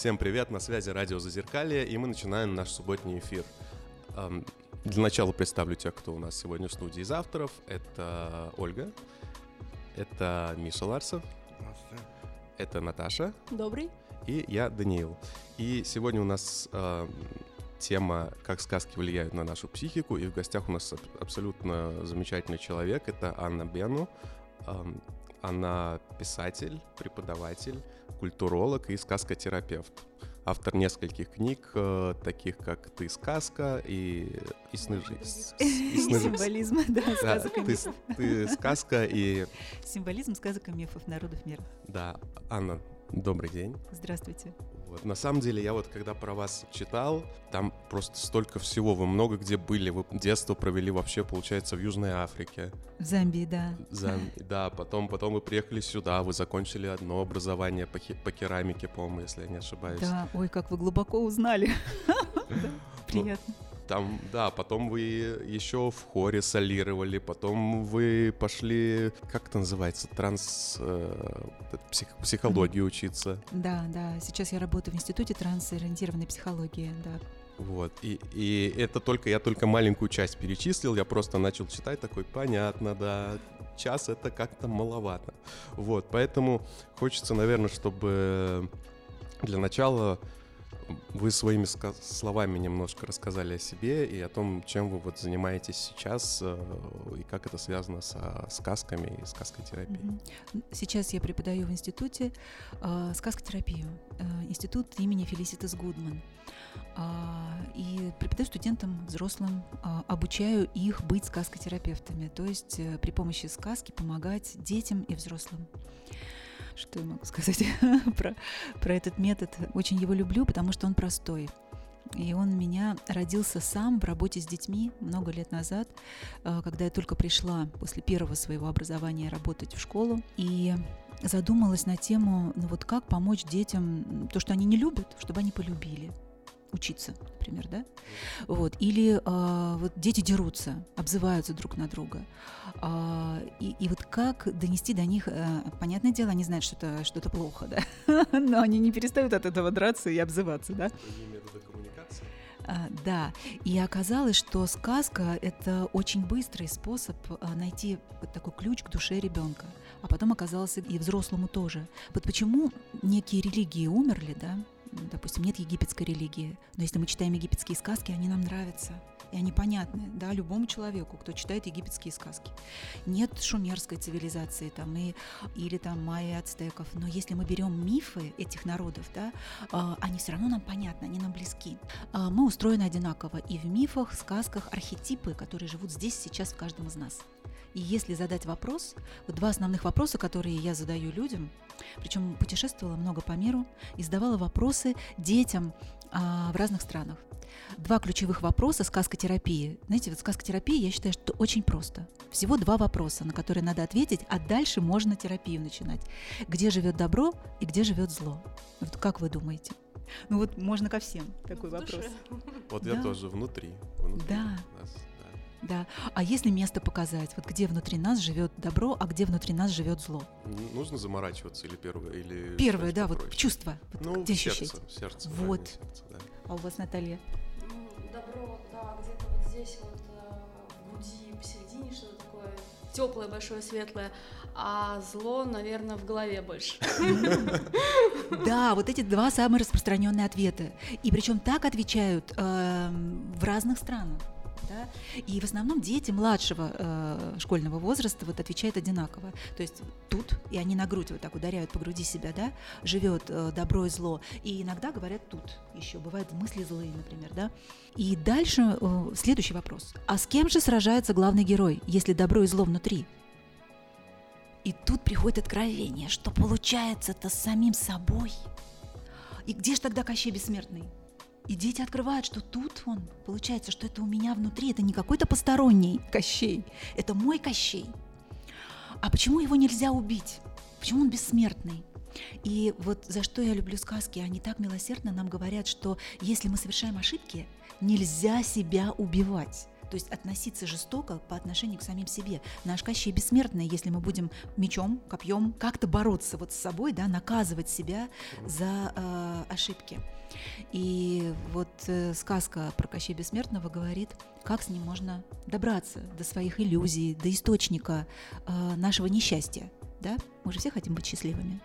Всем привет, на связи радио Зазеркалье, и мы начинаем наш субботний эфир. Для начала представлю тех, кто у нас сегодня в студии из авторов. Это Ольга, это Миша Ларсов, это Наташа Добрый. и я, Даниил. И сегодня у нас э, тема «Как сказки влияют на нашу психику», и в гостях у нас аб- абсолютно замечательный человек, это Анна Бену. Она писатель, преподаватель, культуролог и сказкотерапевт. Автор нескольких книг, э, таких как «Ты сказка» и, и сны Символизм, да, сказок и мифов. ты сказка и... Символизм сказок и мифов народов мира. Да, Анна, добрый день. Здравствуйте. Вот. На самом деле, я вот когда про вас читал, там просто столько всего. Вы много где были. Вы детство провели вообще, получается, в Южной Африке. В Замбии, да. Зам- Да, потом, потом вы приехали сюда, вы закончили одно образование по, по керамике, по-моему, если я не ошибаюсь. Да, ой, как вы глубоко узнали. Приятно. Там, да, потом вы еще в хоре солировали, потом вы пошли, как это называется, транс... э, псих- психологии учиться. Да, да, сейчас я работаю в Институте трансориентированной психологии, да. Вот, и, и это только, я только маленькую часть перечислил, я просто начал читать, такой, понятно, да, час это как-то маловато. Вот, поэтому хочется, наверное, чтобы для начала вы своими словами немножко рассказали о себе и о том, чем вы вот занимаетесь сейчас, э, и как это связано со сказками и сказкотерапией. Сейчас я преподаю в институте э, сказкотерапию, э, институт имени Фелиситас Гудман. А, и преподаю студентам, взрослым, а, обучаю их быть сказкотерапевтами, то есть э, при помощи сказки помогать детям и взрослым. Что я могу сказать про, про этот метод? Очень его люблю, потому что он простой. И он у меня родился сам в работе с детьми много лет назад, э, когда я только пришла после первого своего образования работать в школу. И задумалась на тему, ну вот как помочь детям то, что они не любят, чтобы они полюбили учиться, например, да? Вот. Или а, вот дети дерутся, обзываются друг на друга. А, и, и вот как донести до них, а, понятное дело, они знают, что это что-то плохо, да? Но они не перестают от этого драться и обзываться, да? А, да, и оказалось, что сказка – это очень быстрый способ а, найти вот такой ключ к душе ребенка. А потом оказалось и взрослому тоже. Вот почему некие религии умерли, да? Допустим, нет египетской религии, но если мы читаем египетские сказки, они нам нравятся. И они понятны, да, любому человеку, кто читает египетские сказки. Нет шумерской цивилизации там и, или там майя ацтеков, но если мы берем мифы этих народов, да, а, они все равно нам понятны, они нам близки. А, Мы устроены одинаково и в мифах, сказках, архетипы, которые живут здесь, сейчас в каждом из нас. И если задать вопрос, вот два основных вопроса, которые я задаю людям, причем путешествовала много по миру и задавала вопросы детям а, в разных странах. Два ключевых вопроса сказкотерапии. Знаете, вот сказкотерапия, я считаю, что очень просто. Всего два вопроса, на которые надо ответить, а дальше можно терапию начинать. Где живет добро и где живет зло? Вот как вы думаете? Ну вот можно ко всем такой вопрос. Вот Да. я тоже внутри. внутри Да. нас, да. А если место показать, вот где внутри нас живет добро, а где внутри нас живет зло? Нужно заморачиваться или первое, или Первое, да, вот попроще? чувство. Вот Ну, где сердце, ощущать? сердце. Вот. сердце, да. А у вас, Наталья? Ну, Добро, да, где-то вот здесь вот э, в груди, посередине что-то такое теплое, большое, светлое, а зло, наверное, в голове больше. Да, вот эти два самые распространенные ответа. И причем так отвечают эм, в разных странах. Да? И в основном дети младшего э, школьного возраста вот отвечают одинаково. То есть тут, и они на грудь вот так ударяют по груди себя, да, живет э, добро и зло. И иногда говорят тут еще, бывают мысли злые, например, да. И дальше э, следующий вопрос. А с кем же сражается главный герой, если добро и зло внутри? И тут приходит откровение, что получается-то с самим собой. И где же тогда Кощей Бессмертный? И дети открывают, что тут он, получается, что это у меня внутри, это не какой-то посторонний Кощей, это мой Кощей. А почему его нельзя убить? Почему он бессмертный? И вот за что я люблю сказки, они так милосердно нам говорят, что если мы совершаем ошибки, нельзя себя убивать. То есть относиться жестоко по отношению к самим себе. Наш Кощей бессмертный, если мы будем мечом, копьем как-то бороться вот с собой, да, наказывать себя за э, ошибки. И вот э, сказка про Кощей Бессмертного говорит, как с ним можно добраться до своих иллюзий, до источника э, нашего несчастья. Да? Мы же все хотим быть счастливыми.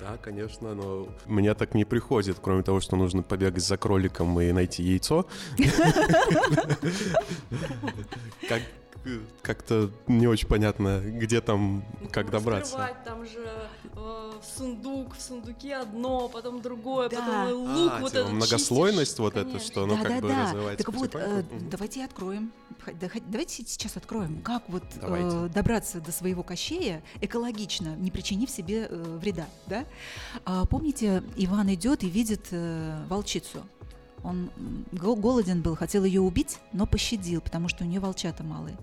Да, конечно, но мне так не приходит, кроме того, что нужно побегать за кроликом и найти яйцо. Как как-то не очень понятно, где там, ну, как добраться. там же э, сундук, в сундуке одно, потом другое, да. потом лук а, вот типа этот Многослойность чистишь, вот это, что ну да, как да, бы да. развивается Так вот, э, давайте откроем. Давайте сейчас откроем, как вот э, добраться до своего кощея экологично, не причинив себе э, вреда, да? А, помните, Иван идет и видит э, волчицу. Он голоден был, хотел ее убить, но пощадил, потому что у нее волчата малые.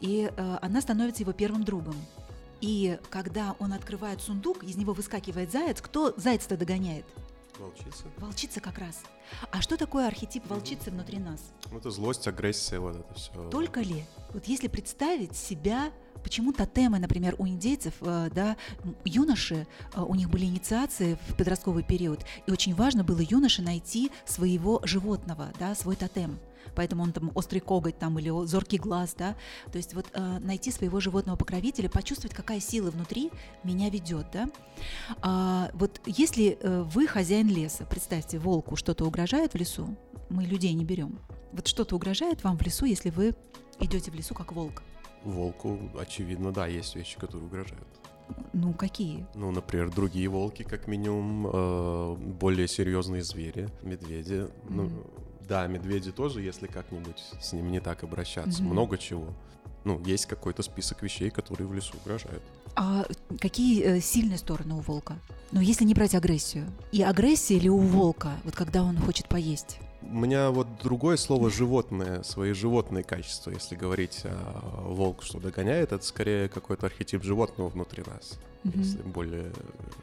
И э, она становится его первым другом. И когда он открывает сундук, из него выскакивает заяц, кто заяц-то догоняет? Волчица. Волчица как раз. А что такое архетип волчицы внутри нас? Ну, это злость, агрессия, вот это все. Только ли? Вот если представить себя Почему тотемы, например, у индейцев, э, да, юноши, э, у них были инициации в подростковый период, и очень важно было юноше найти своего животного, да, свой тотем поэтому он там острый коготь там или зоркий глаз, да, то есть вот э, найти своего животного покровителя, почувствовать, какая сила внутри меня ведет, да. А, вот если э, вы хозяин леса, представьте, волку что-то угрожает в лесу, мы людей не берем, вот что-то угрожает вам в лесу, если вы идете в лесу как волк. Волку, очевидно, да, есть вещи, которые угрожают. Ну, какие? Ну, например, другие волки, как минимум, э, более серьезные звери, медведи. Mm-hmm. Ну, да, медведи тоже, если как-нибудь с ним не так обращаться. Mm-hmm. Много чего. Ну, есть какой-то список вещей, которые в лесу угрожают. А какие э, сильные стороны у волка? Ну, если не брать агрессию. И агрессия или у волка, вот когда он хочет поесть? У меня вот другое слово животное, свои животные качества, если говорить о волк, что догоняет, это скорее какой-то архетип животного внутри нас, mm-hmm. если более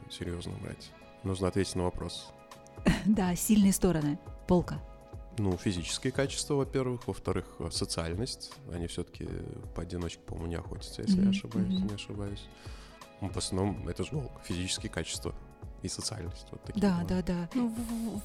серьезно брать. Нужно ответить на вопрос. Да, сильные стороны волка. Ну, физические качества, во-первых. Во-вторых, социальность. Они все-таки поодиночке, по-моему, не охотятся, если mm-hmm. я ошибаюсь, mm-hmm. не ошибаюсь. Ну, в основном это же волк. Физические качества и социальность. Вот такие да, да, да. Ну,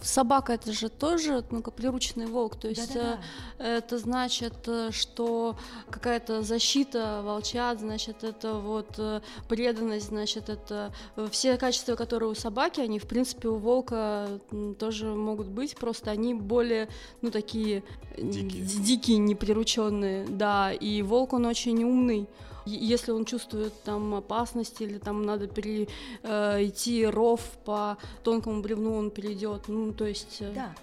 собака это же тоже ну, как прирученный волк, то есть да, да, да. это значит, э, что какая-то защита волчат, значит, это вот э, преданность, значит, это э, все качества, которые у собаки, они в принципе у волка тоже могут быть, просто они более, ну такие дикие, дикие неприрученные, да, и волк он очень умный если он чувствует там опасность или там надо перейти э, ров по тонкому бревну, он перейдет. Ну, то есть... Э, да,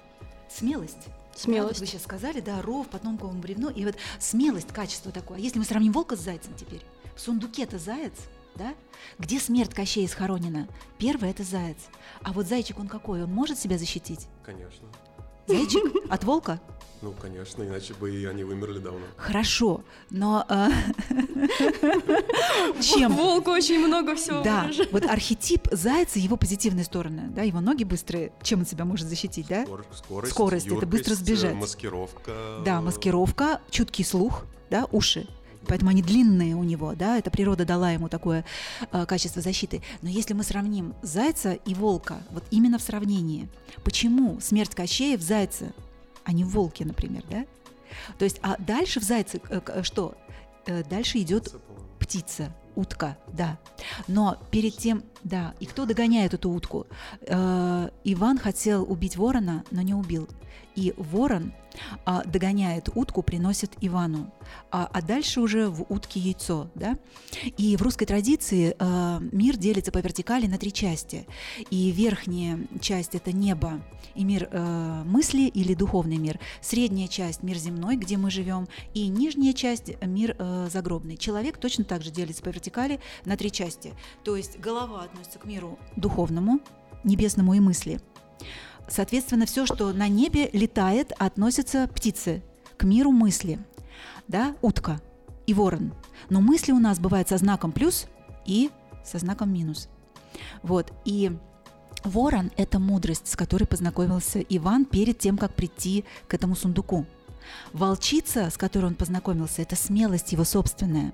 смелость. Смелость. Да, вот вы сейчас сказали, да, ров по тонкому бревну. И вот смелость, качество такое. Если мы сравним волка с зайцем теперь, в сундуке-то заяц, да? Где смерть Кощея схоронена? Первый – это заяц. А вот зайчик он какой? Он может себя защитить? Конечно. Зайчик? От волка? Ну, конечно, иначе бы и они вымерли давно. Хорошо, но э, чем? Волк очень много всего Да, вот архетип зайца, его позитивные стороны, да, его ноги быстрые, чем он себя может защитить, да? Скорость, Скорость, это быстро сбежать. Маскировка. Да, маскировка, чуткий слух, да, уши поэтому они длинные у него, да, это природа дала ему такое э, качество защиты. Но если мы сравним зайца и волка, вот именно в сравнении, почему смерть Кощея в зайце, а не в волке, например, да? То есть, а дальше в зайце э, что? Э, дальше идет птица, утка, да. Но перед тем, да, и кто догоняет эту утку? Э, Иван хотел убить ворона, но не убил. И ворон а, догоняет утку, приносит Ивану, а, а дальше уже в утке яйцо, да. И в русской традиции а, мир делится по вертикали на три части. И верхняя часть это небо и мир а, мысли или духовный мир. Средняя часть мир земной, где мы живем, и нижняя часть мир а, загробный. Человек точно так же делится по вертикали на три части. То есть голова относится к миру духовному, небесному и мысли – Соответственно, все, что на небе летает, относятся птицы к миру мысли. Да, утка и ворон. Но мысли у нас бывают со знаком плюс и со знаком минус. Вот. И ворон – это мудрость, с которой познакомился Иван перед тем, как прийти к этому сундуку. Волчица, с которой он познакомился, это смелость его собственная.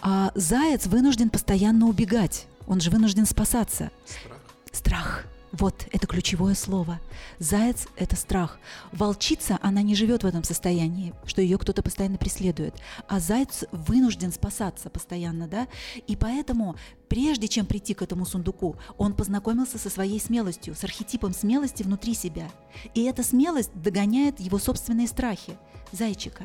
А заяц вынужден постоянно убегать. Он же вынужден спасаться. Страх. Страх. Вот, это ключевое слово. Заяц – это страх. Волчица, она не живет в этом состоянии, что ее кто-то постоянно преследует. А заяц вынужден спасаться постоянно, да? И поэтому, прежде чем прийти к этому сундуку, он познакомился со своей смелостью, с архетипом смелости внутри себя. И эта смелость догоняет его собственные страхи зайчика.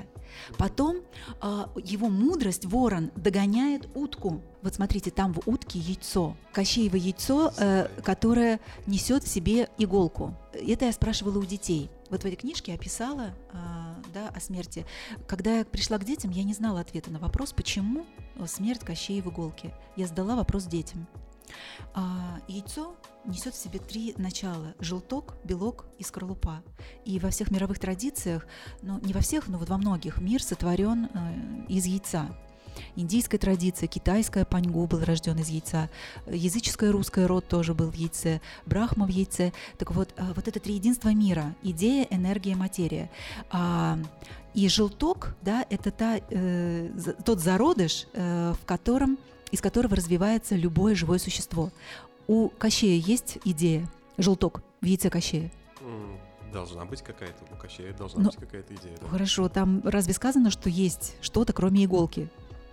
Потом э, его мудрость, ворон, догоняет утку. Вот смотрите, там в утке яйцо, Кощеево яйцо, э, которое несет в себе иголку. Это я спрашивала у детей. Вот в этой книжке описала э, да, о смерти. Когда я пришла к детям, я не знала ответа на вопрос, почему смерть Кощея в иголке. Я задала вопрос детям. А, яйцо несет в себе три начала – желток, белок и скорлупа. И во всех мировых традициях, ну не во всех, но вот во многих, мир сотворен э, из яйца. Индийская традиция, китайская паньгу был рожден из яйца, языческая русская род тоже был в яйце, брахма в яйце. Так вот, э, вот это три единства мира – идея, энергия, материя. А, и желток, да, это та, э, тот зародыш, э, в котором из которого развивается любое живое существо. У Кощея есть идея, желток в яйце Кощея? Должна быть какая-то, у Кощея должна Но, быть какая-то идея. Да. Хорошо, там разве сказано, что есть что-то, кроме иголки?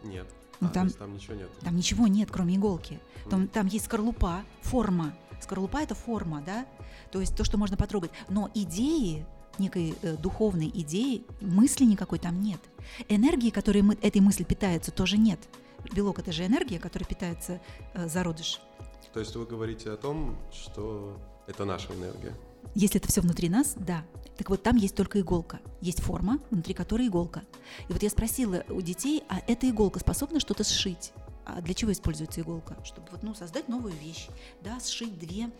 Нет. Ну, а, там, там ничего нет. Там ничего нет, кроме иголки. Там, там есть скорлупа, форма. Скорлупа это форма, да? То есть то, что можно потрогать. Но идеи, некой э, духовной идеи, мысли никакой там нет. Энергии, которые мы, этой мысли питаются, тоже нет. Белок это же энергия, которая питается э, зародыш. То есть вы говорите о том, что это наша энергия? Если это все внутри нас, да. Так вот, там есть только иголка. Есть форма, внутри которой иголка. И вот я спросила у детей, а эта иголка способна что-то сшить? А для чего используется иголка? Чтобы вот, ну, создать новую вещь, да, сшить две, э,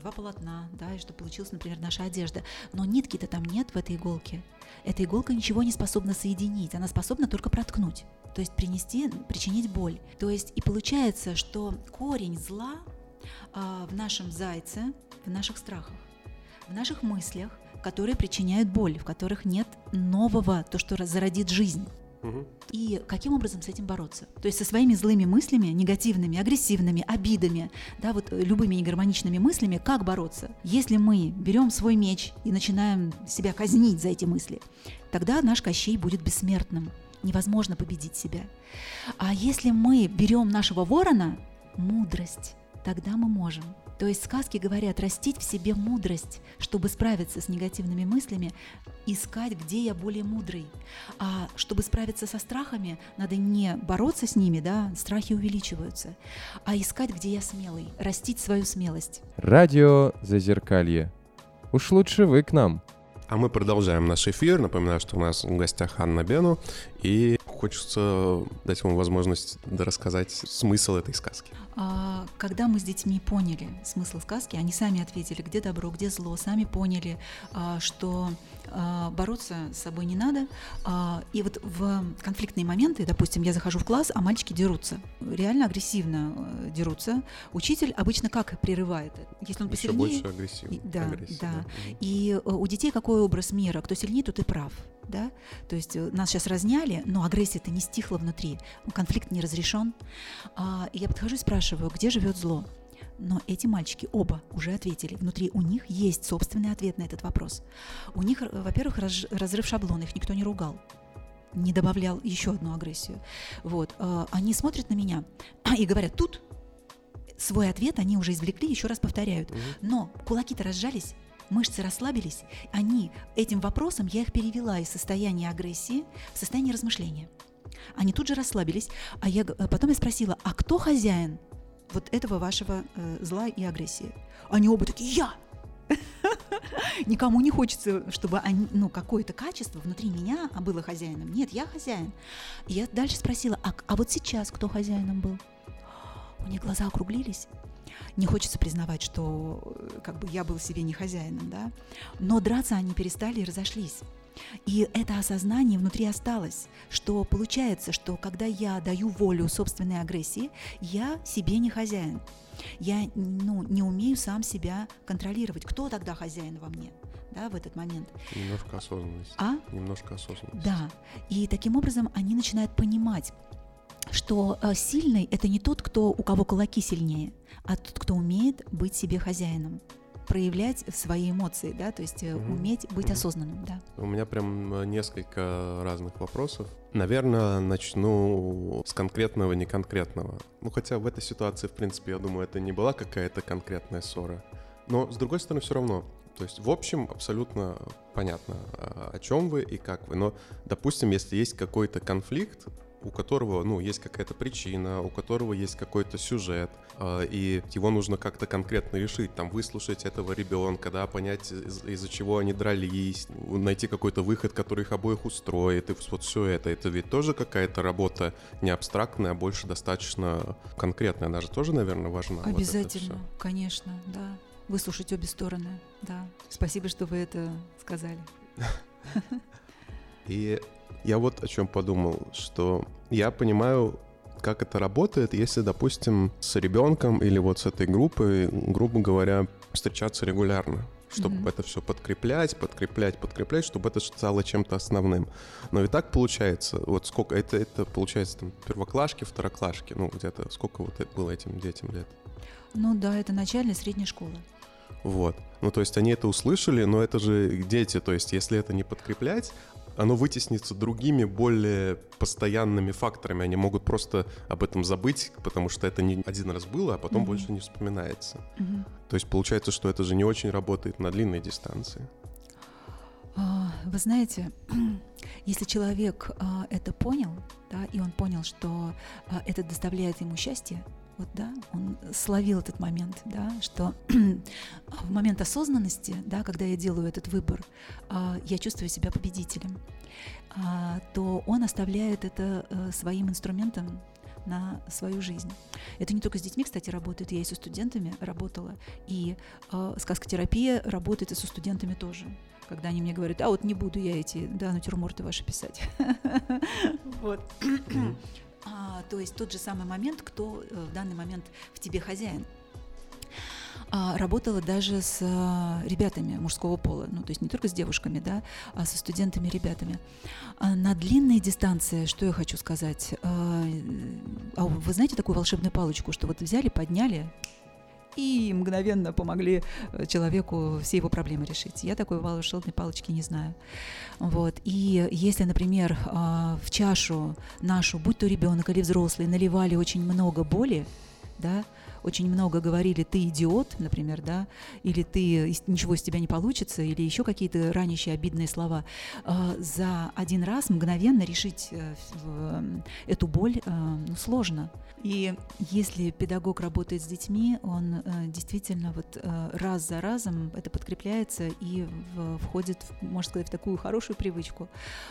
два полотна, да, и чтобы получилась, например, наша одежда. Но нитки-то там нет в этой иголке. Эта иголка ничего не способна соединить, она способна только проткнуть то есть принести, причинить боль. То есть и получается, что корень зла а, в нашем зайце, в наших страхах, в наших мыслях, которые причиняют боль, в которых нет нового, то, что зародит жизнь. И каким образом с этим бороться? То есть со своими злыми мыслями, негативными, агрессивными, обидами, да, вот любыми негармоничными мыслями, как бороться? Если мы берем свой меч и начинаем себя казнить за эти мысли, тогда наш Кощей будет бессмертным невозможно победить себя. А если мы берем нашего ворона, мудрость, тогда мы можем. То есть сказки говорят растить в себе мудрость, чтобы справиться с негативными мыслями, искать, где я более мудрый. А чтобы справиться со страхами, надо не бороться с ними, да, страхи увеличиваются, а искать, где я смелый, растить свою смелость. Радио Зазеркалье. Уж лучше вы к нам. А мы продолжаем наш эфир. Напоминаю, что у нас в гостях Анна Бену. И хочется дать вам возможность рассказать смысл этой сказки. А, когда мы с детьми поняли смысл сказки, они сами ответили, где добро, где зло, сами поняли, а, что а, бороться с собой не надо. И вот в конфликтные моменты, допустим, я захожу в класс, а мальчики дерутся, реально агрессивно э, дерутся. Учитель обычно как прерывает? Если он Еще посильнее... больше агрессивно. Да, да. да. И э, у детей какой образ мира? Кто сильнее, тот и прав да, то есть э, нас сейчас разняли, но агрессия-то не стихла внутри, конфликт не разрешен. А, и я подхожу и спрашиваю, где живет зло? Но эти мальчики оба уже ответили. Внутри у них есть собственный ответ на этот вопрос. У них, э, во-первых, раз, разрыв шаблона, их никто не ругал не добавлял еще одну агрессию. Вот. А, они смотрят на меня и говорят, тут свой ответ они уже извлекли, еще раз повторяют. Но кулаки-то разжались, мышцы расслабились, они этим вопросом, я их перевела из состояния агрессии в состояние размышления. Они тут же расслабились, а я, э, потом я спросила, а кто хозяин вот этого вашего э, зла и агрессии? Они оба такие, я! Никому не хочется, чтобы они, ну, какое-то качество внутри меня было хозяином. Нет, я хозяин. Я дальше спросила, а, а вот сейчас кто хозяином был? У них глаза округлились, не хочется признавать, что э, как бы я был себе не хозяином, да, но драться они перестали и разошлись. И это осознание внутри осталось, что получается, что когда я даю волю собственной агрессии, я себе не хозяин. Я ну, не умею сам себя контролировать. Кто тогда хозяин во мне? да, в этот момент. Немножко осознанность. А? Немножко осознанность. Да. И таким образом они начинают понимать, что э, сильный это не тот, кто у кого кулаки сильнее, а тот, кто умеет быть себе хозяином проявлять свои эмоции, да, то есть угу. уметь быть угу. осознанным, да. У меня прям э, несколько разных вопросов. Наверное, начну с конкретного, не конкретного. Ну, хотя в этой ситуации, в принципе, я думаю, это не была какая-то конкретная ссора. Но, с другой стороны, все равно. То есть, в общем, абсолютно понятно, а, о чем вы и как вы. Но, допустим, если есть какой-то конфликт, у которого, ну, есть какая-то причина, у которого есть какой-то сюжет, э, и его нужно как-то конкретно решить, там, выслушать этого ребенка, да, понять, из- из-за чего они дрались, найти какой-то выход, который их обоих устроит, и вот все это, это ведь тоже какая-то работа не абстрактная, а больше достаточно конкретная, она же тоже, наверное, важна. Обязательно, вот конечно, да. Выслушать обе стороны, да. Спасибо, что вы это сказали. И я вот о чем подумал, что я понимаю, как это работает, если, допустим, с ребенком или вот с этой группой, грубо говоря, встречаться регулярно чтобы mm-hmm. это все подкреплять, подкреплять, подкреплять, чтобы это стало чем-то основным. Но и так получается, вот сколько, это, это получается там первоклашки, второклашки, ну где-то сколько вот было этим детям лет? Ну да, это начальная средняя школа. Вот. Ну, то есть они это услышали, но это же дети. То есть если это не подкреплять, оно вытеснится другими, более постоянными факторами. Они могут просто об этом забыть, потому что это не один раз было, а потом mm-hmm. больше не вспоминается. Mm-hmm. То есть получается, что это же не очень работает на длинной дистанции. А, вы знаете, если человек а, это понял, да, и он понял, что а, это доставляет ему счастье, вот, да, он словил этот момент, да, что в момент осознанности, да, когда я делаю этот выбор, а, я чувствую себя победителем, а, то он оставляет это э, своим инструментом на свою жизнь. Это не только с детьми, кстати, работает. Я и со студентами работала, и э, сказкотерапия работает и со студентами тоже. Когда они мне говорят, а вот не буду я эти, да, натюрморты ваши писать. Вот. А, то есть тот же самый момент, кто э, в данный момент в тебе хозяин. А, работала даже с а, ребятами мужского пола, ну то есть не только с девушками, да, а со студентами ребятами. А на длинной дистанции, что я хочу сказать, а, а вы знаете такую волшебную палочку, что вот взяли, подняли, и мгновенно помогли э, человеку все его проблемы решить. Я такой волшебной палочки не знаю. Вот. И если, например, а, в чашу нашу, будь то ребенок или взрослый, наливали очень много боли, да, очень много говорили «ты идиот», например, да, или «ты ничего из тебя не получится», или еще какие-то ранящие обидные слова, а, за один раз мгновенно решить э, эту боль э, ну, сложно. И если педагог работает с детьми, он э, действительно вот раз за разом это подкрепляется и входит, можно сказать, в такую хорошую привычку.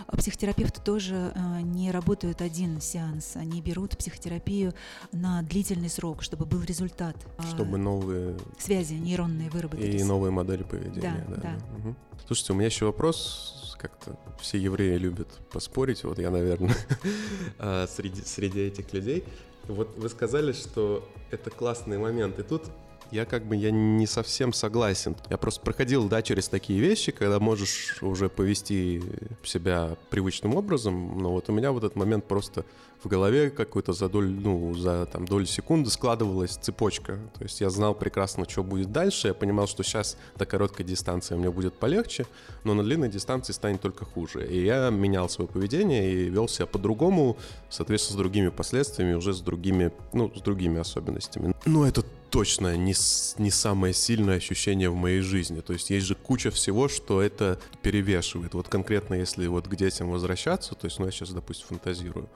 А психотерапевты тоже не работают один сеанс, они берут психотерапию на длительный срок, чтобы был результат результат. А, Чтобы новые... Связи нейронные выработались. И новые модели поведения. Да, да. да. Угу. Слушайте, у меня еще вопрос. Как-то все евреи любят поспорить. Вот я, наверное, а, среди, среди этих людей. Вот вы сказали, что это классный момент. И тут я как бы я не совсем согласен. Я просто проходил, да, через такие вещи, когда можешь уже повести себя привычным образом, но вот у меня в этот момент просто в голове какой-то за долю, ну, за там долю секунды складывалась цепочка. То есть я знал прекрасно, что будет дальше, я понимал, что сейчас до короткой дистанции мне будет полегче, но на длинной дистанции станет только хуже. И я менял свое поведение и вел себя по-другому, соответственно, с другими последствиями, уже с другими, ну, с другими особенностями. Но это точно не, не самое сильное ощущение в моей жизни. То есть есть же куча всего, что это перевешивает. Вот конкретно, если вот к детям возвращаться, то есть, ну, я сейчас, допустим, фантазирую.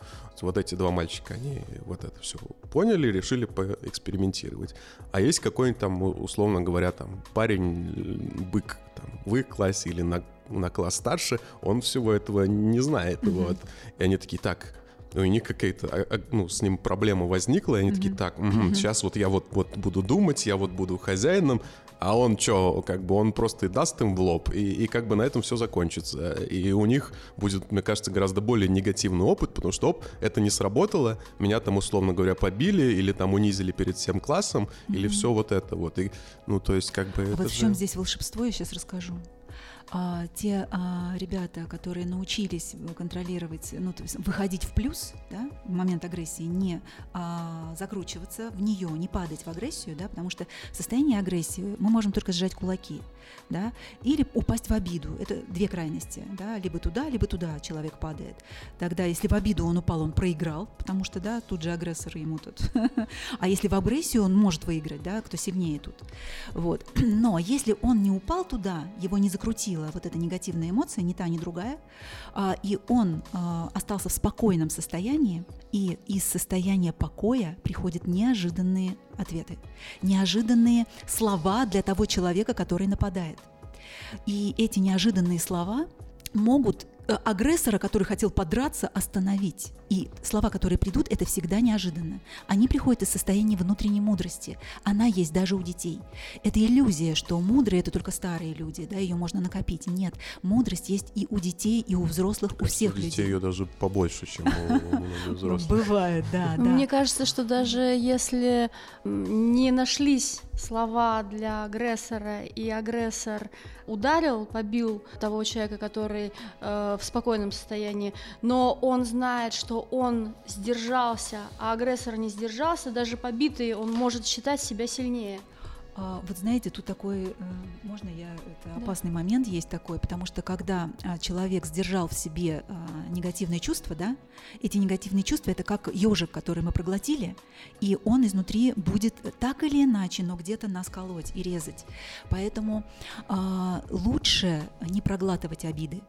Вот эти два мальчика, они вот это все поняли, решили поэкспериментировать. А есть какой-нибудь там, условно говоря, там парень, бык, там, в их классе или на, на класс старше, он всего этого не знает. Mm-hmm. Вот. И они такие, так, у них какая-то, а, а, ну, с ним проблема возникла, и они mm-hmm. такие, так, угу, сейчас вот я вот, вот буду думать, я вот буду хозяином, а он что, как бы он просто и даст им в лоб, и, и как бы на этом все закончится. И у них будет, мне кажется, гораздо более негативный опыт, потому что, оп, это не сработало, меня там, условно говоря, побили, или там унизили перед всем классом, mm-hmm. или все вот это вот. И, ну, то есть, как бы... А вот в чем же... здесь волшебство, я сейчас расскажу а, те а, ребята, которые научились контролировать, ну, то есть выходить в плюс, да, в момент агрессии, не а, закручиваться в нее, не падать в агрессию, да, потому что в состоянии агрессии мы можем только сжать кулаки, да, или упасть в обиду. Это две крайности, да, либо туда, либо туда человек падает. Тогда, если в обиду он упал, он проиграл, потому что, да, тут же агрессор ему тут. А если в агрессию, он может выиграть, да, кто сильнее тут. Вот. Но если он не упал туда, его не закрутило, вот эта негативная эмоция, ни та, ни другая, а, и он а, остался в спокойном состоянии, и из состояния покоя приходят неожиданные ответы, неожиданные слова для того человека, который нападает. И эти неожиданные слова могут агрессора, который хотел подраться, остановить. И слова, которые придут, это всегда неожиданно. Они приходят из состояния внутренней мудрости. Она есть даже у детей. Это иллюзия, что мудрые это только старые люди, да, ее можно накопить. Нет, мудрость есть и у детей, и у взрослых, у всех людей. У детей ее даже побольше, чем у взрослых. Бывает, да, да. Мне кажется, что даже если не нашлись слова для агрессора, и агрессор ударил, побил того человека, который э, в спокойном состоянии, но он знает, что он сдержался, а агрессор не сдержался, даже побитый, он может считать себя сильнее. А, вот знаете, тут такой, э, можно я, это опасный да. момент есть такой, потому что когда а, человек сдержал в себе а, негативные чувства, да, эти негативные чувства это как ежик, который мы проглотили, и он изнутри будет так или иначе, но где-то нас колоть и резать. Поэтому лучше не проглатывать обиды.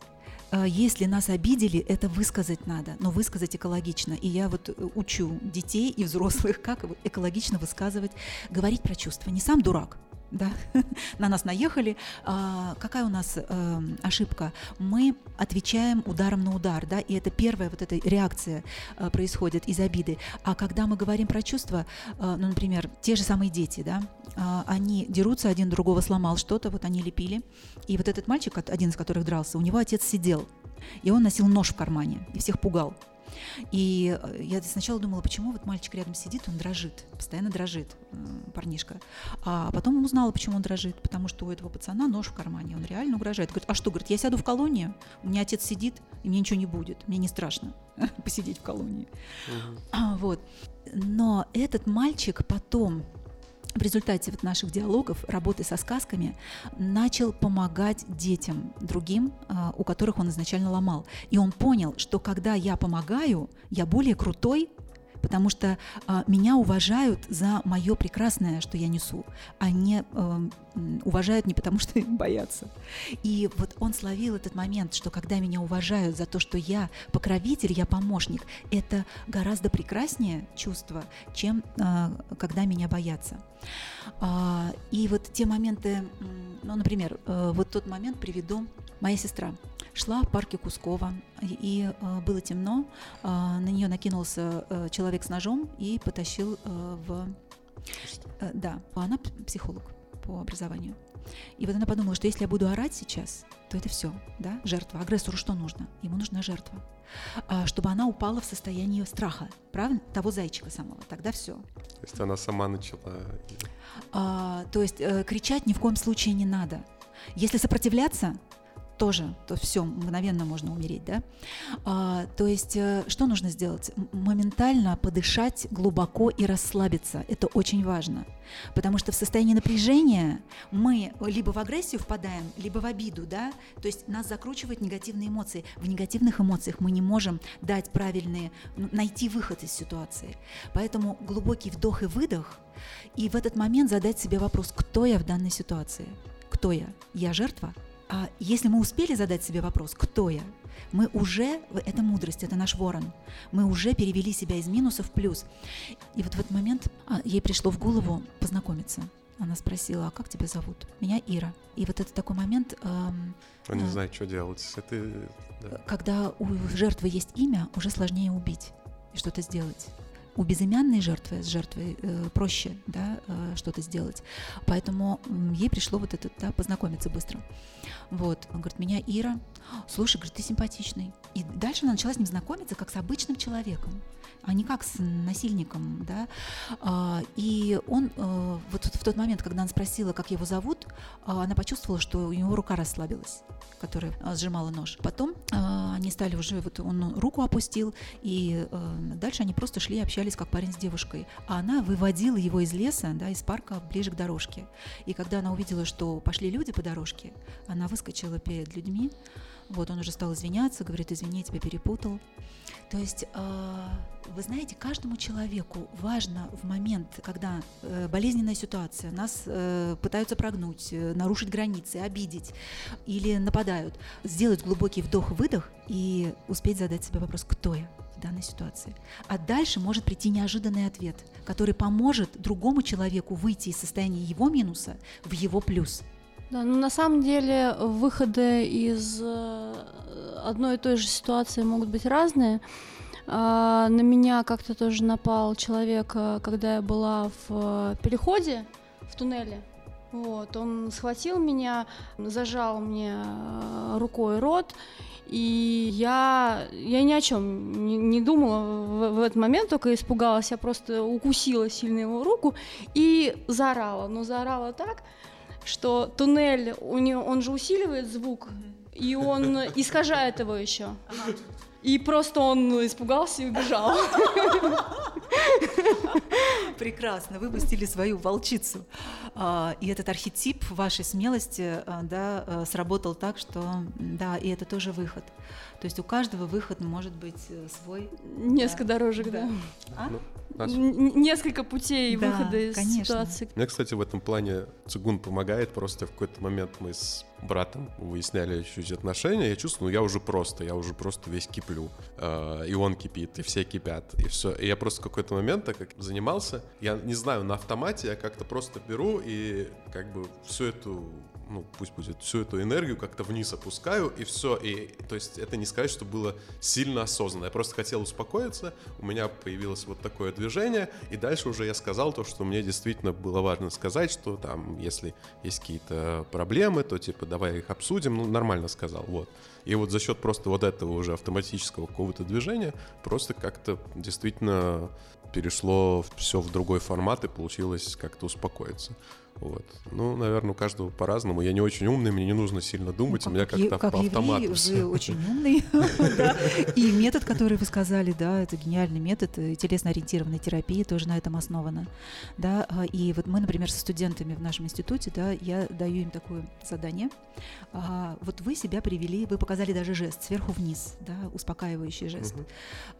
А, если нас обидели, это высказать надо, но высказать экологично. И я вот э, учу детей и взрослых, как экологично высказывать, говорить про чувства. Не сам дурак, да, на нас наехали. А, какая у нас э, ошибка? Мы отвечаем ударом на удар, да, и это первая вот эта реакция э, происходит из обиды. А когда мы говорим про чувства, э, ну, например, те же самые дети, да, э, они дерутся, один другого сломал что-то, вот они лепили, и вот этот мальчик, один из которых дрался, у него отец сидел, и он носил нож в кармане и всех пугал. И э, я сначала думала, почему вот мальчик рядом сидит, он дрожит, постоянно дрожит, парнишка. А потом узнала, почему он дрожит, потому что у этого пацана нож в кармане, он реально угрожает. Говорит, а что, говорит, я сяду в колонию, у меня отец сидит, и мне ничего не будет, мне не страшно посидеть в колонии. Угу. Вот. Но этот мальчик потом в результате вот наших диалогов, работы со сказками, начал помогать детям другим, а, у которых он изначально ломал. И он понял, что когда я помогаю, я более крутой, потому что э, меня уважают за мое прекрасное, что я несу, а не э, уважают не потому, что боятся. И вот он словил этот момент, что когда меня уважают за то, что я покровитель, я помощник, это гораздо прекраснее чувство, чем э, когда меня боятся. Э, и вот те моменты, ну, например, э, вот тот момент приведу моя сестра шла в парке Кускова, и э, было темно, э, на нее накинулся э, человек с ножом и потащил э, в... Э, да, она психолог по образованию. И вот она подумала, что если я буду орать сейчас, то это все, да, жертва. Агрессору что нужно? Ему нужна жертва. А, чтобы она упала в состояние страха, правильно? Того зайчика самого. Тогда все. То есть она сама начала... А, то есть э, кричать ни в коем случае не надо. Если сопротивляться, тоже, то все, мгновенно можно умереть, да. А, то есть, э, что нужно сделать? Моментально подышать глубоко и расслабиться. Это очень важно. Потому что в состоянии напряжения мы либо в агрессию впадаем, либо в обиду, да. То есть нас закручивают негативные эмоции. В негативных эмоциях мы не можем дать правильные, найти выход из ситуации. Поэтому глубокий вдох и выдох, и в этот момент задать себе вопрос, кто я в данной ситуации? Кто я? Я жертва? А если мы успели задать себе вопрос, кто я, мы уже, это мудрость, это наш ворон, мы уже перевели себя из минуса в плюс. И вот в этот момент а, ей пришло в голову познакомиться. Она спросила, а как тебя зовут? Меня Ира. И вот это такой момент... Эм, Он не э, знает, что делать. Это, да. Когда у жертвы есть имя, уже сложнее убить и что-то сделать. У безымянной жертвы с жертвой э, проще да, э, что-то сделать. Поэтому ей пришло вот это, да, познакомиться быстро. Вот. Он говорит, меня Ира. Слушай, говорит, ты симпатичный. И дальше она начала с ним знакомиться как с обычным человеком а не как с насильником, да. А, и он э, вот в тот момент, когда она спросила, как его зовут, а, она почувствовала, что у него рука расслабилась, которая а, сжимала нож. Потом они стали уже, вот он руку опустил, и э, дальше они просто шли и общались как парень с девушкой. А она выводила его из леса, да, из парка ближе к дорожке. И когда она увидела, что пошли люди по дорожке, она выскочила перед людьми, вот он уже стал извиняться, говорит, извини, я тебя перепутал. То есть, э, вы знаете, каждому человеку важно в момент, когда э, болезненная ситуация, нас э, пытаются прогнуть, нарушить границы, обидеть или нападают, сделать глубокий вдох-выдох и успеть задать себе вопрос, кто я в данной ситуации. А дальше может прийти неожиданный ответ, который поможет другому человеку выйти из состояния его минуса в его плюс. Да, ну на самом деле выходы из э, одной и той же ситуации могут быть разные. А, на меня как-то тоже напал человек, э, когда я была в переходе в туннеле. Вот, он схватил меня, зажал мне э, рукой рот, и я, я ни о чем не, не думала в, в этот момент, только испугалась, я просто укусила сильно его руку и заорала. Но заорала так, что туннель, у него, он же усиливает звук, и он искажает его еще. И просто он испугался и убежал. Прекрасно, вы выпустили свою волчицу. А, и этот архетип вашей смелости а, да, а, сработал так, что да, и это тоже выход. То есть у каждого выход может быть э, свой. Несколько да. дорожек, да. да. А? Ну. Несколько путей да, выхода из конечно. ситуации. Мне, кстати, в этом плане цигун помогает. Просто в какой-то момент мы с братом выясняли чуть отношения. Я чувствую, ну я уже просто, я уже просто весь киплю. Э, и он кипит, и все кипят, и все. И я просто в какой-то момент, так как занимался, я не знаю, на автомате я как-то просто беру и как бы всю эту ну, пусть будет, всю эту энергию как-то вниз опускаю, и все. И, то есть это не сказать, что было сильно осознанно. Я просто хотел успокоиться, у меня появилось вот такое движение, и дальше уже я сказал то, что мне действительно было важно сказать, что там, если есть какие-то проблемы, то типа давай их обсудим, ну, нормально сказал, вот. И вот за счет просто вот этого уже автоматического какого-то движения просто как-то действительно перешло все в другой формат и получилось как-то успокоиться. Вот. Ну, наверное, у каждого по-разному. Я не очень умный, мне не нужно сильно думать, ну, у меня как-то как по автомату. Вы очень умный. И метод, который вы сказали, да, это гениальный метод, телесно-ориентированной терапии тоже на этом основана. Да, а, и вот мы, например, со студентами в нашем институте, да, я даю им такое задание. А, вот вы себя привели, вы показали даже жест сверху вниз, да, успокаивающий жест.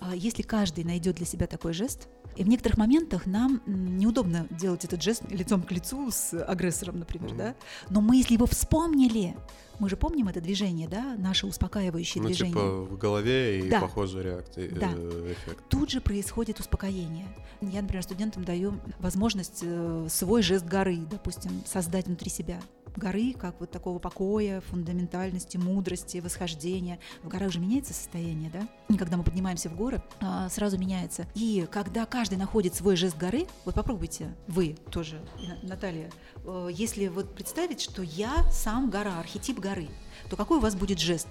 А, если каждый найдет для себя такой жест, и в некоторых моментах нам неудобно делать этот жест лицом к лицу с агрессором, например, mm-hmm. да. Но мы, если его вспомнили, мы же помним это движение, да, наше успокаивающее ну, движение. Типа в голове и да. похожая реакция, да. э, эффект. Тут же происходит успокоение. Я, например, студентам даю возможность э, свой жест горы, допустим, создать внутри себя горы, как вот такого покоя, фундаментальности, мудрости, восхождения. В горах же меняется состояние, да? И когда мы поднимаемся в горы, а, сразу меняется. И когда каждый находит свой жест горы, вот попробуйте, вы тоже, Наталья, э, если вот представить, что я сам гора, архетип горы, то какой у вас будет жест?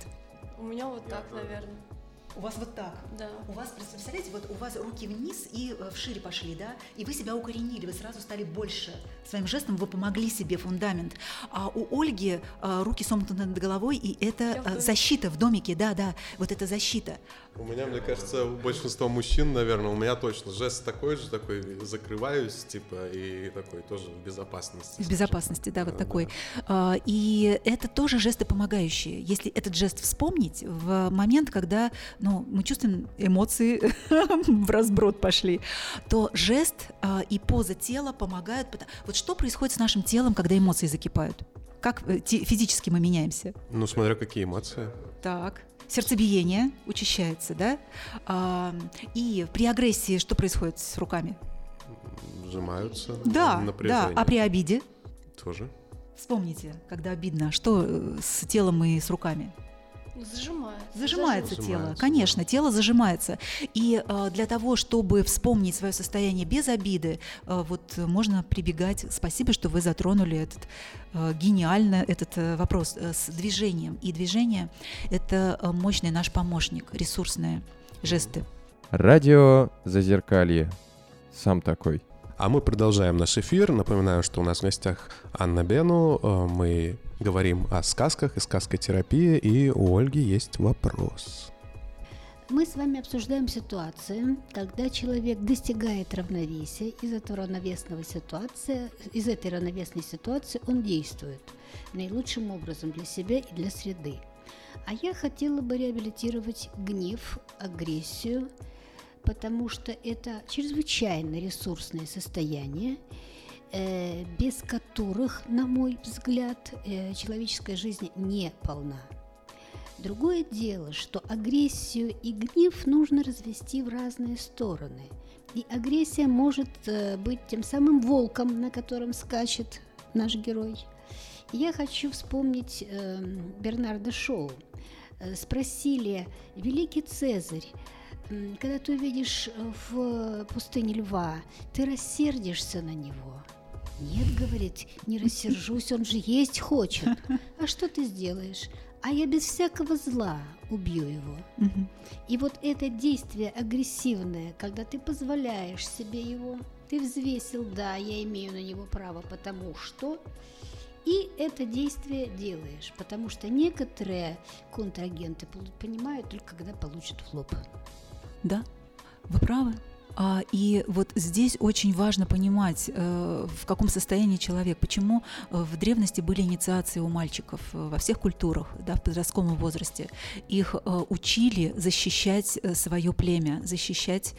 У меня вот так, наверное. У вас вот так. Да. У вас, представляете, вот у вас руки вниз и э, вшире пошли, да? И вы себя укоренили, вы сразу стали больше. Своим жестом вы помогли себе фундамент. А у Ольги а, руки сомкнуты над головой, и это а, защита в домике, да, да, вот это защита. У меня, мне кажется, у большинства мужчин, наверное, у меня точно жест такой же, такой закрываюсь, типа, и такой тоже в безопасности. В безопасности, да, вот да, такой. Да. И это тоже жесты помогающие. Если этот жест вспомнить в момент, когда ну, мы чувствуем эмоции в разброд пошли, то жест и поза тела помогают. Вот что происходит с нашим телом, когда эмоции закипают? Как э, физически мы меняемся? Ну, смотря какие эмоции. Так сердцебиение учащается, да? А, и при агрессии что происходит с руками? Сжимаются. Да, да. А при обиде? Тоже. Вспомните, когда обидно, что э, с телом и с руками? Зажимается. Зажимается тело, Зажимается, конечно, да. тело зажимается. И э, для того, чтобы вспомнить свое состояние без обиды, э, вот э, можно прибегать. Спасибо, что вы затронули этот э, гениально этот э, вопрос э, с движением. И движение это э, мощный наш помощник, ресурсные жесты. Радио Зазеркалье. Сам такой. А мы продолжаем наш эфир. Напоминаю, что у нас в гостях Анна Бену. Э, Мы говорим о сказках и сказкотерапии, и у Ольги есть вопрос. Мы с вами обсуждаем ситуацию, когда человек достигает равновесия, из этого равновесного ситуации, из этой равновесной ситуации он действует наилучшим образом для себя и для среды. А я хотела бы реабилитировать гнев, агрессию, потому что это чрезвычайно ресурсное состояние, э, без которых, на мой взгляд, э, человеческая жизнь не полна. Другое дело, что агрессию и гнев нужно развести в разные стороны. И агрессия может э, быть тем самым волком, на котором скачет наш герой. Я хочу вспомнить э, Бернарда Шоу. Спросили, великий Цезарь, когда ты увидишь э, в пустыне льва, ты рассердишься на него? Нет, говорит, не рассержусь, он же есть хочет. А что ты сделаешь? А я без всякого зла убью его. И вот это действие агрессивное, когда ты позволяешь себе его, ты взвесил, да, я имею на него право, потому что, и это действие делаешь, потому что некоторые контрагенты понимают только когда получат в лоб. Да, вы правы. А, и вот здесь очень важно понимать, э, в каком состоянии человек. Почему э, в древности были инициации у мальчиков э, во всех культурах, да, в подростковом возрасте. Их учили защищать свое племя, защищать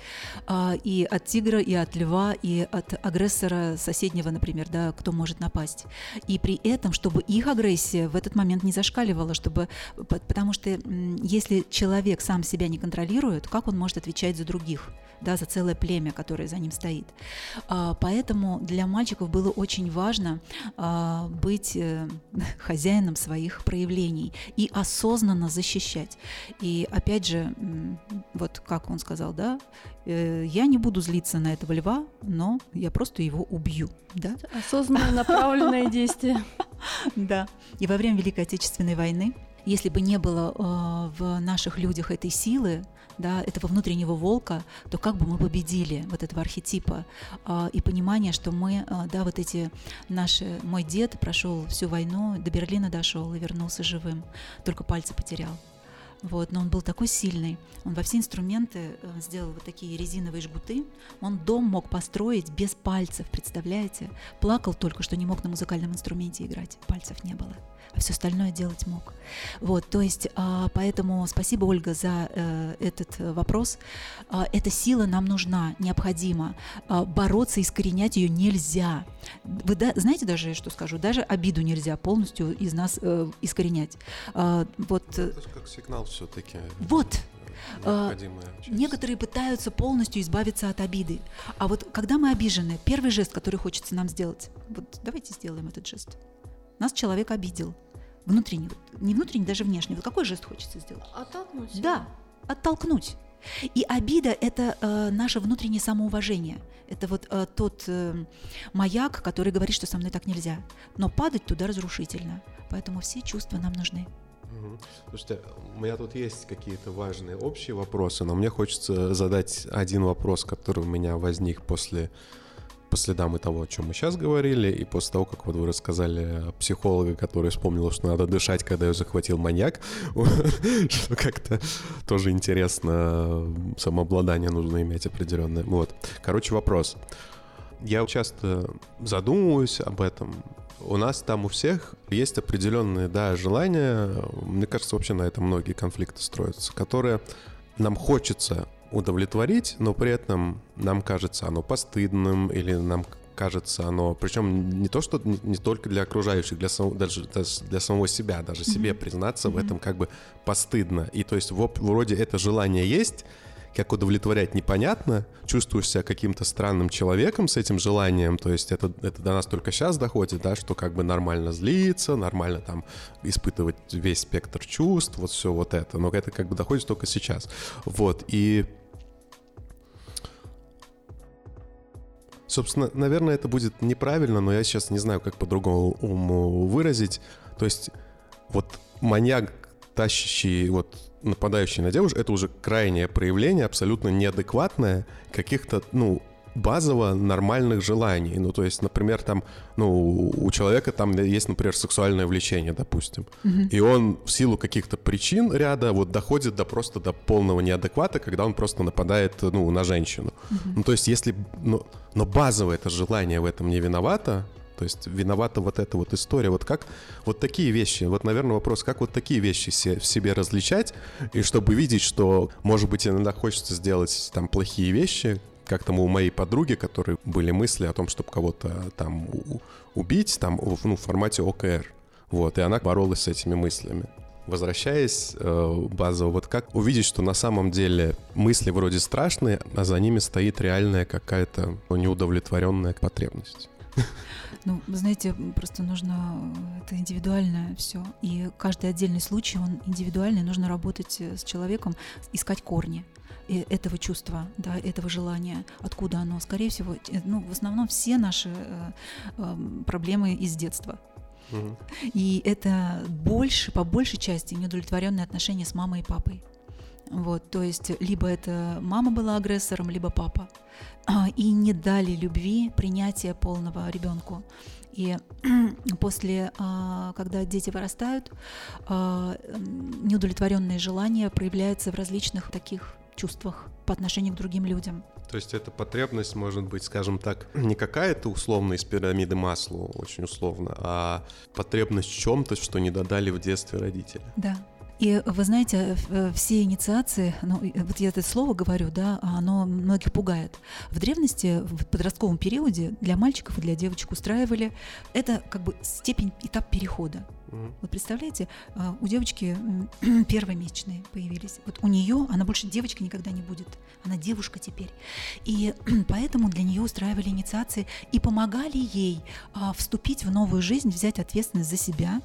а, и от тигра, и от льва, и от агрессора соседнего, например, да, кто может напасть. И при этом, чтобы их агрессия в этот момент не зашкаливала, чтобы, по- потому что если человек сам себя не контролирует, как он может отвечать за других? да, за целое племя, которое за ним стоит. А, Поэтому для мальчиков было очень важно а, быть э, хозяином своих проявлений и осознанно защищать. И опять же, вот как он сказал, да, э, я не буду злиться на этого льва, но я просто его убью, да? Осознанное направленное действие. Да. И во время Великой Отечественной войны, если бы не было э, в наших людях этой силы, да, этого внутреннего волка, то как бы мы победили вот этого архетипа А, и понимание, что мы, а, да, вот эти наши, мой дед прошел всю войну, до Берлина дошел и вернулся живым, только пальцы потерял. Вот, но он был такой сильный. Он во все инструменты э, сделал вот такие резиновые жгуты. Он дом мог построить без пальцев, представляете? Плакал только, что не мог на музыкальном инструменте играть. Пальцев не было. А все остальное делать мог. Вот, то есть, а, поэтому спасибо, Ольга, за э, этот э, вопрос. А, эта сила нам нужна, необходима. А, бороться, искоренять ее нельзя. Вы да- знаете даже, что скажу? Даже обиду нельзя полностью из нас э, искоренять. Вот Это как сигнал все-таки. Вот. Некоторые пытаются полностью избавиться от обиды. А вот когда мы обижены, первый жест, который хочется нам сделать, вот давайте сделаем этот жест. Нас человек обидел. Внутренне, вот, не внутренне, даже внешне. Вот какой жест хочется сделать? Оттолкнуть. Да, оттолкнуть. И обида – это э, наше внутреннее самоуважение. Это вот э, тот э, маяк, который говорит, что со мной так нельзя. Но падать туда разрушительно. Поэтому все чувства нам нужны. Слушайте, у меня тут есть какие-то важные общие вопросы, но мне хочется задать один вопрос, который у меня возник после по следам и того, о чем мы сейчас говорили, и после того, как вот вы рассказали психолога, который вспомнил, что надо дышать, когда ее захватил маньяк, что как-то тоже интересно, самообладание нужно иметь определенное. Вот. Короче, вопрос. Я часто задумываюсь об этом. У нас там у всех есть определенные, да, желания. Мне кажется, вообще на этом многие конфликты строятся, которые нам хочется удовлетворить, но при этом нам кажется оно постыдным или нам кажется оно, причем не то, что не, только для окружающих, для самого, даже, даже для самого себя, даже себе признаться в этом как бы постыдно. И то есть вроде это желание есть, как удовлетворять непонятно, чувствуешь себя каким-то странным человеком с этим желанием, то есть это, это до нас только сейчас доходит, да, что как бы нормально злиться, нормально там испытывать весь спектр чувств, вот все вот это, но это как бы доходит только сейчас. Вот, и Собственно, наверное, это будет неправильно, но я сейчас не знаю, как по-другому выразить. То есть вот маньяк, тащащий, вот нападающий на девушку, это уже крайнее проявление, абсолютно неадекватное каких-то, ну, базово нормальных желаний. Ну, то есть, например, там, ну, у человека там есть, например, сексуальное влечение, допустим. Mm-hmm. И он в силу каких-то причин ряда вот доходит до просто до полного неадеквата, когда он просто нападает, ну, на женщину. Mm-hmm. Ну, то есть, если... Ну, но базовое это желание в этом не виновато, то есть виновата вот эта вот история. Вот как вот такие вещи, вот, наверное, вопрос, как вот такие вещи в себе различать, и чтобы видеть, что, может быть, иногда хочется сделать там плохие вещи, как там у моей подруги, которые были мысли о том, чтобы кого-то там убить, там, ну, в формате ОКР. Вот, и она боролась с этими мыслями. Возвращаясь э, базово, вот как увидеть, что на самом деле мысли вроде страшные, а за ними стоит реальная какая-то ну, неудовлетворенная потребность? Ну, знаете, просто нужно, это индивидуальное все. И каждый отдельный случай, он индивидуальный, нужно работать с человеком, искать корни этого чувства, да, этого желания, откуда оно. Скорее всего, э, ну, в основном все наши э, э, проблемы из детства. Угу. И это больше, по большей части, неудовлетворенные отношения с мамой и папой. Вот, то есть либо это мама была агрессором, либо папа. А, и не дали любви, принятия полного ребенку. И после, а, когда дети вырастают, а, неудовлетворенные желания проявляются в различных таких чувствах по отношению к другим людям. То есть эта потребность может быть, скажем так, не какая-то условная из пирамиды масла, очень условно, а потребность в чем-то, что не додали в детстве родители. Да. И вы знаете, э, все инициации, ну, вот я это слово говорю, да, оно многих пугает. В древности, в подростковом периоде для мальчиков и для девочек устраивали это как бы степень, этап перехода. Mm-hmm. Вот представляете, а, у девочки первые месячные появились. Вот у нее, она больше девочка никогда не будет. Она девушка теперь. И поэтому для нее устраивали инициации и помогали ей а, вступить в новую жизнь, взять ответственность за себя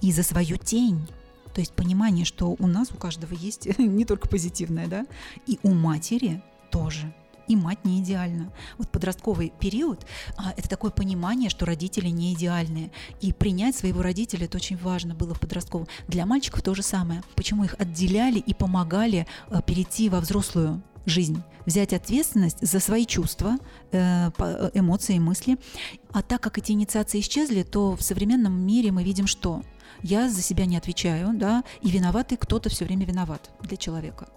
и за свою тень. То есть понимание, что у нас у каждого есть не только позитивное, да, и у матери тоже и мать не идеальна. Вот подростковый период а, это такое понимание, что родители не идеальные. И принять своего родителя это очень важно было в подростковом. Для мальчиков то же самое. Почему их отделяли и помогали а, перейти во взрослую жизнь, взять ответственность за свои чувства, э, эмоции и мысли. А так как эти инициации исчезли, то в современном мире мы видим, что я за себя не отвечаю, да, и виноватый кто-то все время виноват для человека.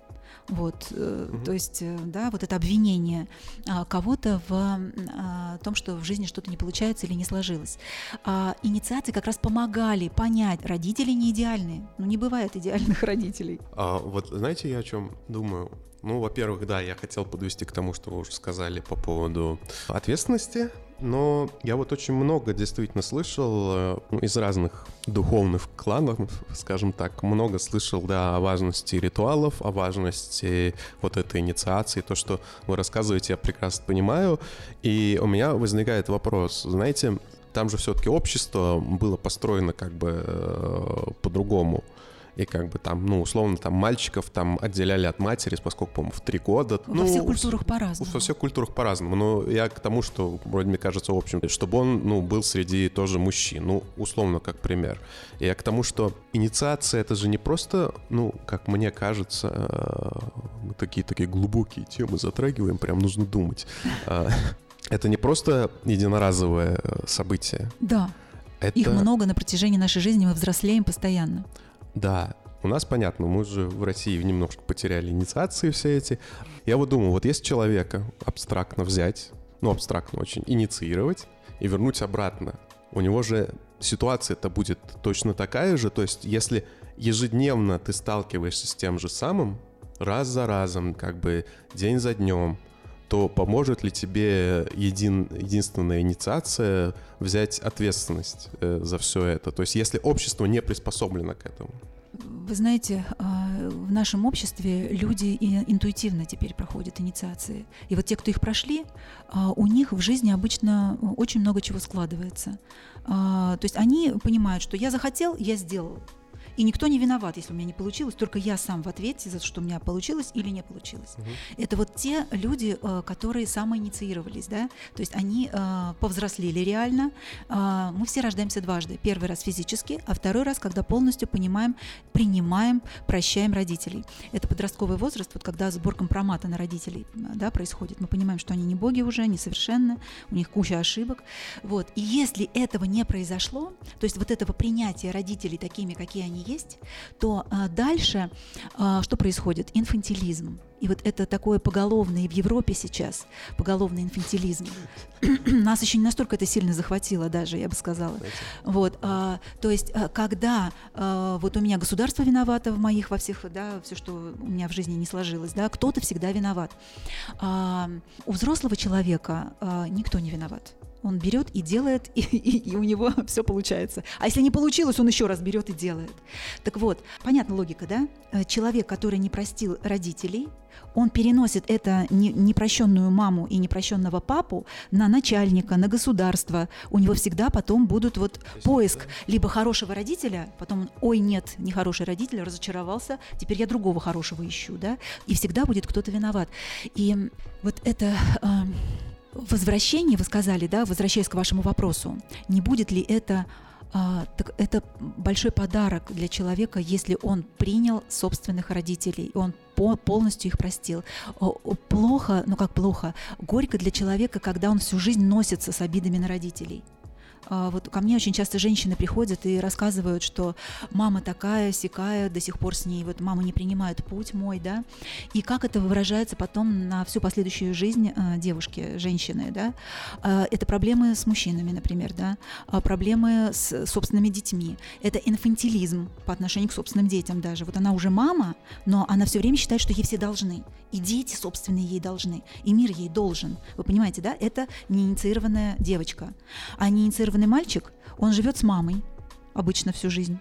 Вот, угу. то есть, э, да, вот это обвинение а, кого-то в а, том, что в жизни что-то не получается или не сложилось. А, инициации как раз помогали понять, родители не идеальные, ну не бывает идеальных родителей. А, вот знаете, я о чем думаю? Ну, во-первых, да, я хотел подвести к тому, что вы уже сказали по поводу ответственности, но я вот очень много действительно слышал э, из разных духовных кланов, скажем так, много слышал, да, о важности ритуалов, о важности вот этой инициации, то, что вы рассказываете, я прекрасно понимаю, и у меня возникает вопрос, знаете, там же все-таки общество было построено как бы э, по-другому и как бы там, ну, условно, там мальчиков там отделяли от матери, поскольку, по-моему, в три года. Во ну, всех культурах по-разному. Во всех культурах по-разному, но я к тому, что, вроде мне кажется, в общем, чтобы он, ну, был среди тоже мужчин, ну, условно, как пример. Я к тому, что инициация — это же не просто, ну, как мне кажется, э, мы такие-такие глубокие темы затрагиваем, прям нужно думать. А, это не просто единоразовое событие. Да. Это... Их много на протяжении нашей жизни, мы взрослеем постоянно. Да, у нас понятно, мы же в России немножко потеряли инициации все эти. Я вот думаю, вот если человека абстрактно взять, ну абстрактно очень, инициировать и вернуть обратно, у него же ситуация это будет точно такая же. То есть если ежедневно ты сталкиваешься с тем же самым, раз за разом, как бы день за днем, то поможет ли тебе един, единственная инициация взять ответственность э, за все это? То есть если общество не приспособлено к этому? Вы знаете, а, в нашем обществе люди интуитивно теперь проходят инициации. И вот те, кто их прошли, а, у них в жизни обычно очень много чего складывается. А, то есть они понимают, что я захотел, я сделал. И никто не виноват, если у меня не получилось, только я сам в ответе за то, что у меня получилось или не получилось. Угу. Это вот те люди, э, которые самоинициировались, да, то есть они э, повзрослели реально. Э, мы все рождаемся дважды. Первый раз физически, а второй раз, когда полностью понимаем, принимаем, прощаем родителей. Это подростковый возраст, вот когда сбор компромата на родителей да, происходит. Мы понимаем, что они не боги уже, несовершенны, у них куча ошибок. Вот. И если этого не произошло, то есть вот этого принятия родителей такими, какие они есть, то а, дальше а, что происходит? Инфантилизм. И вот это такое поголовное в Европе сейчас, поголовный инфантилизм. Нас еще не настолько это сильно захватило даже, я бы сказала. Вот, а, то есть, а, когда а, вот у меня государство виновато в моих, во всех, да, все, что у меня в жизни не сложилось, да, кто-то всегда виноват. А, у взрослого человека а, никто не виноват. Он берет и делает, и, и, и у него все получается. А если не получилось, он еще раз берет и делает. Так вот, понятна логика, да? Э, человек, который не простил родителей, он переносит это непрощенную маму и непрощенного папу на начальника, на государство. У него всегда потом будут вот поиск либо хорошего родителя, потом ой нет, нехороший родитель, разочаровался, теперь я другого хорошего ищу, да, и всегда будет кто-то виноват. И вот это э, возвращение, вы сказали, да, возвращаясь к вашему вопросу, не будет ли это а, так это большой подарок для человека, если он принял собственных родителей, он по, полностью их простил. Плохо, ну как плохо, горько для человека, когда он всю жизнь носится с обидами на родителей. А, вот ко мне очень часто женщины приходят и рассказывают, что мама такая, сякая, до сих пор с ней, вот мама не принимает путь мой, да, и как это выражается потом на всю последующую жизнь э, девушки, женщины, да, э, это проблемы с мужчинами, например, да, э, проблемы с собственными детьми, это инфантилизм по отношению к собственным детям даже, вот она уже мама, но она все время считает, что ей все должны, и дети собственные ей должны, и мир ей должен, вы понимаете, да, это неинициированная девочка, а неинициированная неинициированный мальчик, он живет с мамой обычно всю жизнь.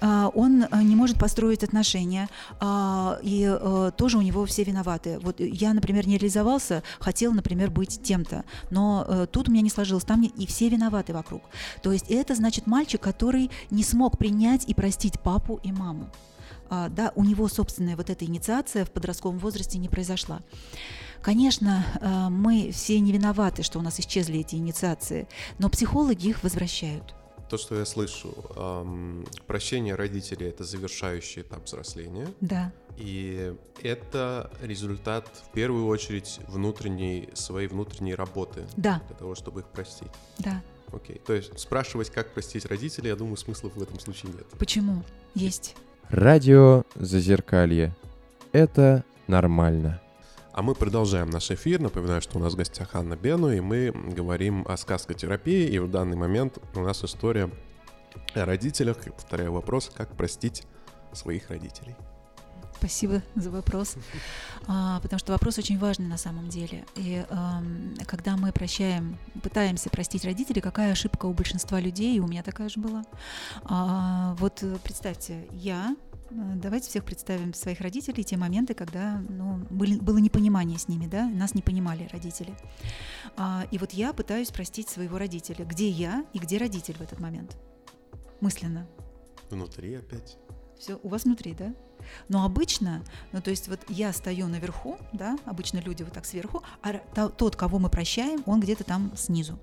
А, он а, не может построить отношения, а, и тоже у него все виноваты. Вот я, например, не реализовался, хотел, например, быть тем-то, но э, тут у меня не сложилось, там и все виноваты вокруг. То есть это значит мальчик, который не смог принять и простить папу и маму. Да, у него собственная вот эта инициация в подростковом возрасте не произошла. Конечно, э, мы все не виноваты, что у нас исчезли эти инициации, но психологи их возвращают. То, что я слышу, эм, прощение родителей это завершающий этап взросления. Да. И это результат в первую очередь внутренней своей внутренней работы. Да. Для того, чтобы их простить. Да. Окей. То есть спрашивать, как простить родителей, я думаю, смысла в этом случае нет. Почему? Есть. Радио Зазеркалье. Это нормально. А мы продолжаем наш эфир. Напоминаю, что у нас в гостях Анна Бену, и мы говорим о сказкотерапии. И в данный момент у нас история о родителях. И повторяю вопрос, как простить своих родителей. Спасибо за вопрос, а, потому что вопрос очень важный на самом деле. И а, когда мы прощаем, пытаемся простить родителей, какая ошибка у большинства людей, и у меня такая же была. А, вот представьте, я Э, давайте всех представим своих родителей, те моменты, когда ну, были, было непонимание с ними, да, нас не понимали родители. А, и вот я пытаюсь простить своего родителя. Где я и где родитель в этот момент? Мысленно. Внутри опять. Все, у вас внутри, да? Но обычно, ну то есть вот я стою наверху, да, обычно люди вот так сверху, а тот, кого мы прощаем, он где-то там снизу.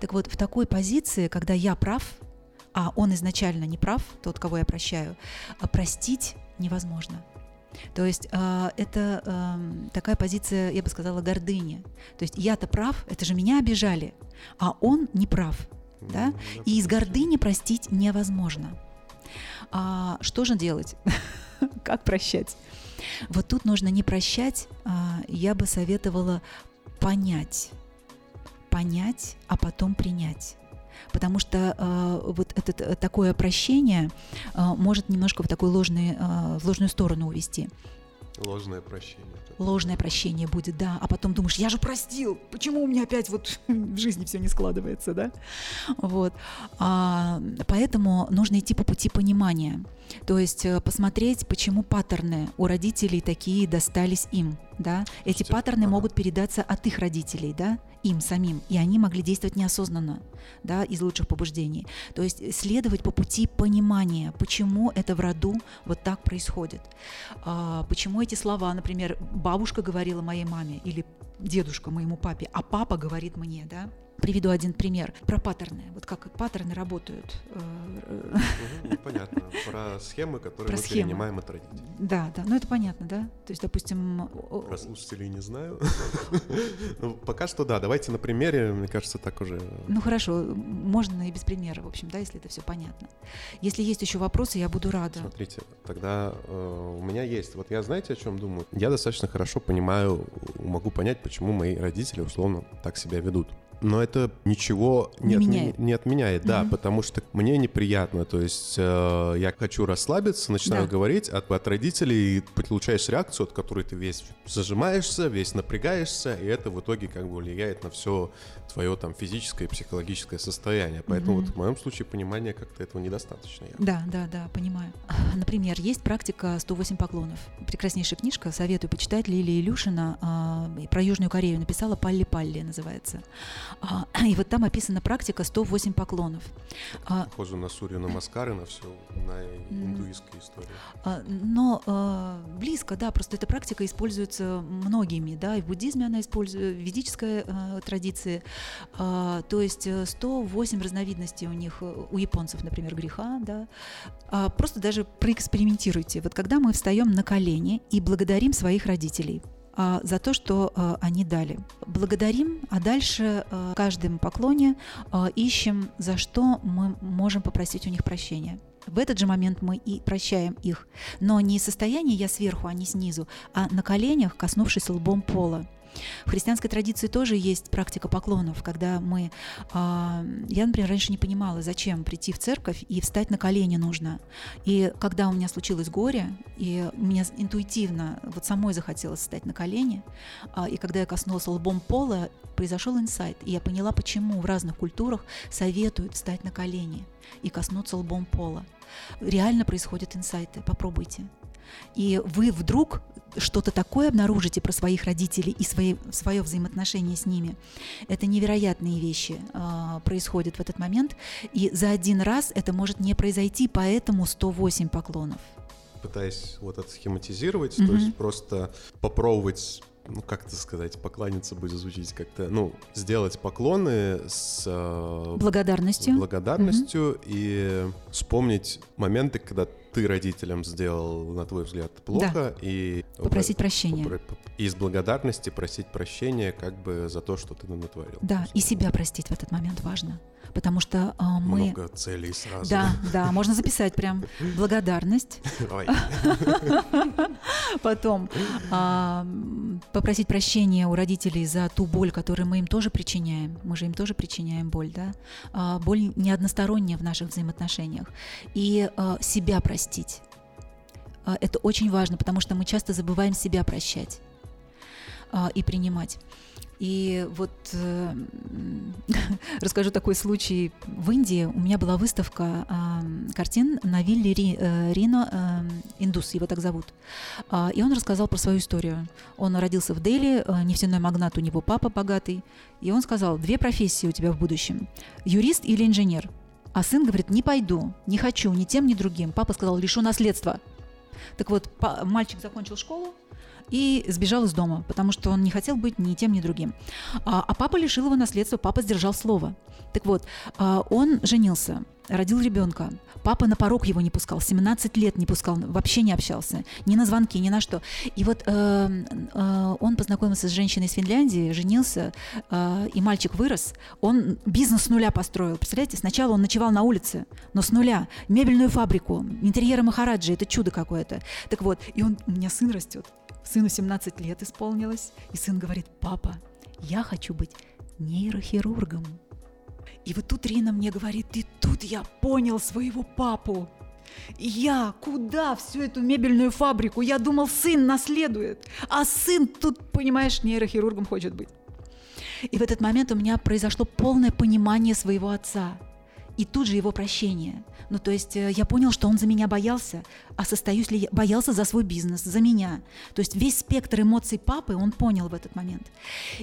Так вот, в такой позиции, когда я прав, а он изначально не прав, тот, кого я прощаю, а простить невозможно. То есть э, это э, такая позиция, я бы сказала, гордыни. То есть я-то прав, это же меня обижали, а он не прав. Да? И из гордыни простить невозможно. А что же делать? как прощать? Вот тут нужно не прощать, а я бы советовала понять. Понять, а потом принять потому что э, вот это э, такое прощение э, может немножко в такую ложную, э, в ложную сторону увести. Ложное прощение. Ложное прощение будет, да. А потом думаешь, я же простил, почему у меня опять вот в жизни все не складывается, да? Вот. А, поэтому нужно идти по пути понимания. То есть э, посмотреть, почему паттерны у родителей такие достались им, да? Эти Слушайте, паттерны ага. могут передаться от их родителей, да, им самим, и они могли действовать неосознанно, да, из лучших побуждений. То есть следовать по пути понимания, почему это в роду вот так происходит, А, почему эти слова, например, бабушка говорила моей маме или дедушка моему папе, а папа говорит мне, да. Приведу один пример про паттерны. Вот как паттерны работают. Э, ну, понятно. Про схемы, которые Про мы схемы. перенимаем от родителей. Да, да, ну это понятно, да. То есть, допустим, Про слушателей не знаю. Ну, пока что да. Давайте на примере, мне кажется, так уже... Ну хорошо, можно и без примера, в общем, да, если это все понятно. Если есть еще вопросы, я буду рада. Смотрите, тогда э, у меня есть. Вот я знаете, о чем думаю? Я достаточно хорошо понимаю, могу понять, почему мои родители условно так себя ведут. Но это ничего не, Не отме- меняет. не отменяет, да, Мгм. потому что мне неприятно. То есть э, я хочу расслабиться, начинаю Да. говорить, от, от родителей получаешь реакцию, от которой ты весь зажимаешься, весь напрягаешься, и это в итоге как бы влияет на все твое там физическое и психологическое состояние. Поэтому Мгм. вот в моем случае понимания как-то этого недостаточно. явно. Да, да, да, понимаю. Например, есть практика 108 поклонов. Прекраснейшая книжка, советую почитать. Лилия Илюшина а, про Южную Корею написала «Палли-палли» называется. А, И вот там описана практика 108 поклонов. А, Похоже на Сурью на Маскары, на все, на индуистскую историю. А, Но близко, да, просто эта практика используется многими, да, и в буддизме она используется, в ведической традиции. А, То есть э, 108 разновидностей у них, э, у японцев, например, греха, да. А, Просто даже проэкспериментируйте. Вот когда мы встаем на колени и благодарим своих родителей, а, за то, что а, они дали. Благодарим, а дальше в каждом поклоне ищем, за что мы можем попросить у них прощения. В этот же момент мы и прощаем их, но не из состояния «я сверху», а не снизу, а на коленях, коснувшись лбом пола. В христианской традиции тоже есть практика поклонов, когда мы... а, я, например, раньше не понимала, зачем прийти в церковь и встать на колени нужно. И когда у меня случилось горе, и мне интуитивно вот самой захотелось встать на колени, а, и когда я коснулась лбом пола, произошел инсайт, и я поняла, почему в разных культурах советуют встать на колени и коснуться лбом пола. Реально происходят инсайты, попробуйте. И вы вдруг что-то такое обнаружите про своих родителей и свои, свое взаимоотношение с ними. Это невероятные вещи а, происходят в этот момент. И за один раз это может не произойти, поэтому 108 поклонов. Пытаясь вот это схематизировать, Мгм. то есть просто попробовать ну, как это сказать, поклониться будет звучить как-то, ну, сделать поклоны с э, Благодарностью. благодарностью и вспомнить моменты, когда ты родителям сделал, на твой взгляд, плохо, и Попросить прощения. попро- из благодарности просить прощения как бы за то, что ты натворил. Да, и себя простить в этот момент важно. Потому что а, мы... Много целей сразу. Да, да, можно записать прям благодарность, потом а, попросить прощения у родителей за ту боль, которую мы им тоже причиняем. Мы же им тоже причиняем боль, да? А, боль не односторонняя в наших взаимоотношениях. И себя простить. Это очень важно, потому что мы часто забываем себя прощать и принимать. И вот э, расскажу такой случай. В Индии у меня была выставка а, картин на вилле Ри- э, Рино э, Индус, его так зовут. А, И он рассказал про свою историю. Он родился в Дели, э, нефтяной магнат, у него папа богатый. И он сказал, две профессии у тебя в будущем. Юрист или инженер? А сын говорит, не пойду, не хочу ни тем, ни другим. Папа сказал, лишу наследства. Так вот, мальчик закончил школу, и сбежал из дома, потому что он не хотел быть ни тем, ни другим. А, а папа лишил его наследства, папа сдержал слово. Так вот, а, он женился, родил ребенка. Папа на порог его не пускал, 17 лет не пускал, вообще не общался, ни на звонки, ни на что. И вот э, э, он познакомился с женщиной из Финляндии, женился, э, и мальчик вырос. Он бизнес с нуля построил. Представляете, сначала он ночевал на улице, но с нуля. Мебельную фабрику, интерьеры Махараджи, это чудо какое-то. Так вот, и он, у меня сын растет, сыну 17 лет исполнилось, и сын говорит, папа, я хочу быть нейрохирургом. И вот тут Рина мне говорит, и тут я понял своего папу. Я куда всю эту мебельную фабрику? Я думал, сын наследует, а сын тут, понимаешь, нейрохирургом хочет быть. И в этот момент у меня произошло полное понимание своего отца и тут же его прощение. Ну, то есть э, я понял, что он за меня боялся, а состоюсь ли я, боялся за свой бизнес, за меня. То есть весь спектр эмоций папы он понял в этот момент.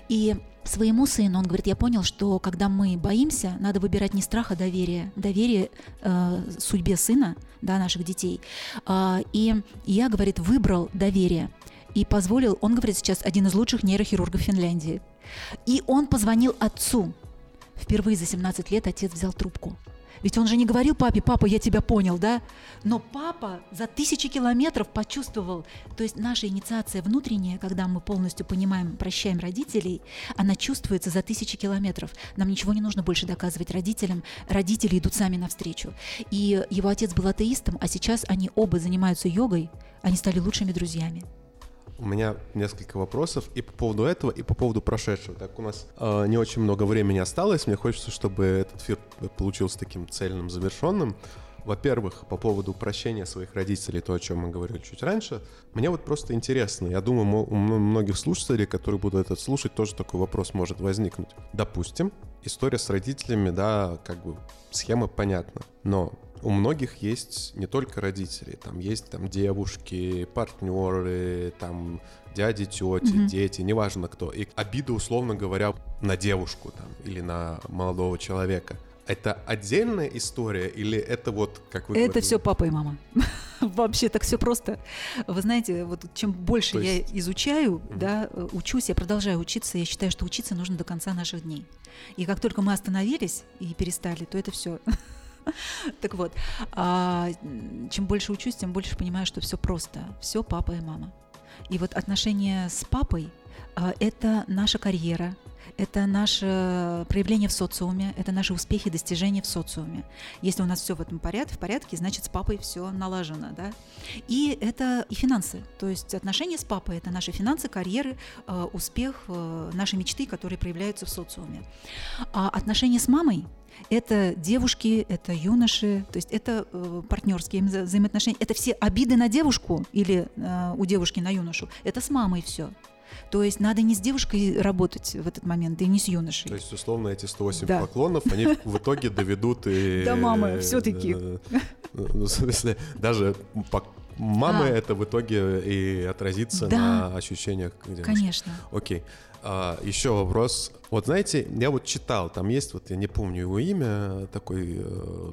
И своему сыну он говорит, я понял, что когда мы боимся, надо выбирать не страх, а доверие. Доверие э, судьбе сына, да, наших детей. Э, и я, говорит, выбрал доверие и позволил, он говорит сейчас один из лучших нейрохирургов Финляндии. И он позвонил отцу. Впервые за 17 лет отец взял трубку. Ведь он же не говорил папе, папа, я тебя понял, да? Но папа за тысячи километров почувствовал. То есть наша инициация внутренняя, когда мы полностью понимаем, прощаем родителей, она чувствуется за тысячи километров. Нам ничего не нужно больше доказывать родителям. Родители идут сами навстречу. И его отец был атеистом, а сейчас они оба занимаются йогой, они стали лучшими друзьями. У меня несколько вопросов и по поводу этого, и по поводу прошедшего. Так у нас э, не очень много времени осталось. Мне хочется, чтобы этот эфир получился таким цельным, завершенным. Во-первых, по поводу прощения своих родителей, то, о чем мы говорили чуть раньше, мне вот просто интересно. Я думаю, у многих слушателей, которые будут это слушать, тоже такой вопрос может возникнуть. Допустим, история с родителями, да, как бы схема понятна. Но у многих есть не только родители, там есть там девушки, партнеры, там дяди, тети, mm-hmm. дети, неважно кто. И обида, условно говоря, на девушку там или на молодого человека. Это отдельная история или это вот как вы Это говорили? все папа и мама. Вообще так все просто. Вы знаете, вот чем больше есть... я изучаю, mm-hmm. да, учусь, я продолжаю учиться, я считаю, что учиться нужно до конца наших дней. И как только мы остановились и перестали, то это все. Так вот, а, чем больше учусь, тем больше понимаю, что все просто. Все папа и мама. И вот отношения с папой а, это наша карьера, это наше проявление в социуме, это наши успехи, достижения в социуме. Если у нас все в этом порядке, в порядке, значит с папой все налажено, да. И это и финансы, то есть отношения с папой это наши финансы, карьеры, э, успех, наши мечты, которые проявляются в социуме. А отношения с мамой это девушки, это юноши, то есть это э, партнерские вза- взаимоотношения, это все обиды на девушку или э, у девушки на юношу, это с мамой все. То есть надо не с девушкой работать в этот момент, и не с юношей. То есть, условно, эти 108 да. поклонов, они в итоге доведут и... До мамы, все-таки. Ну, в смысле, даже мамы это в итоге и отразится на ощущениях. Конечно. Окей. А, еще вопрос. Вот знаете, я вот читал, там есть, вот я не помню его имя, такой э,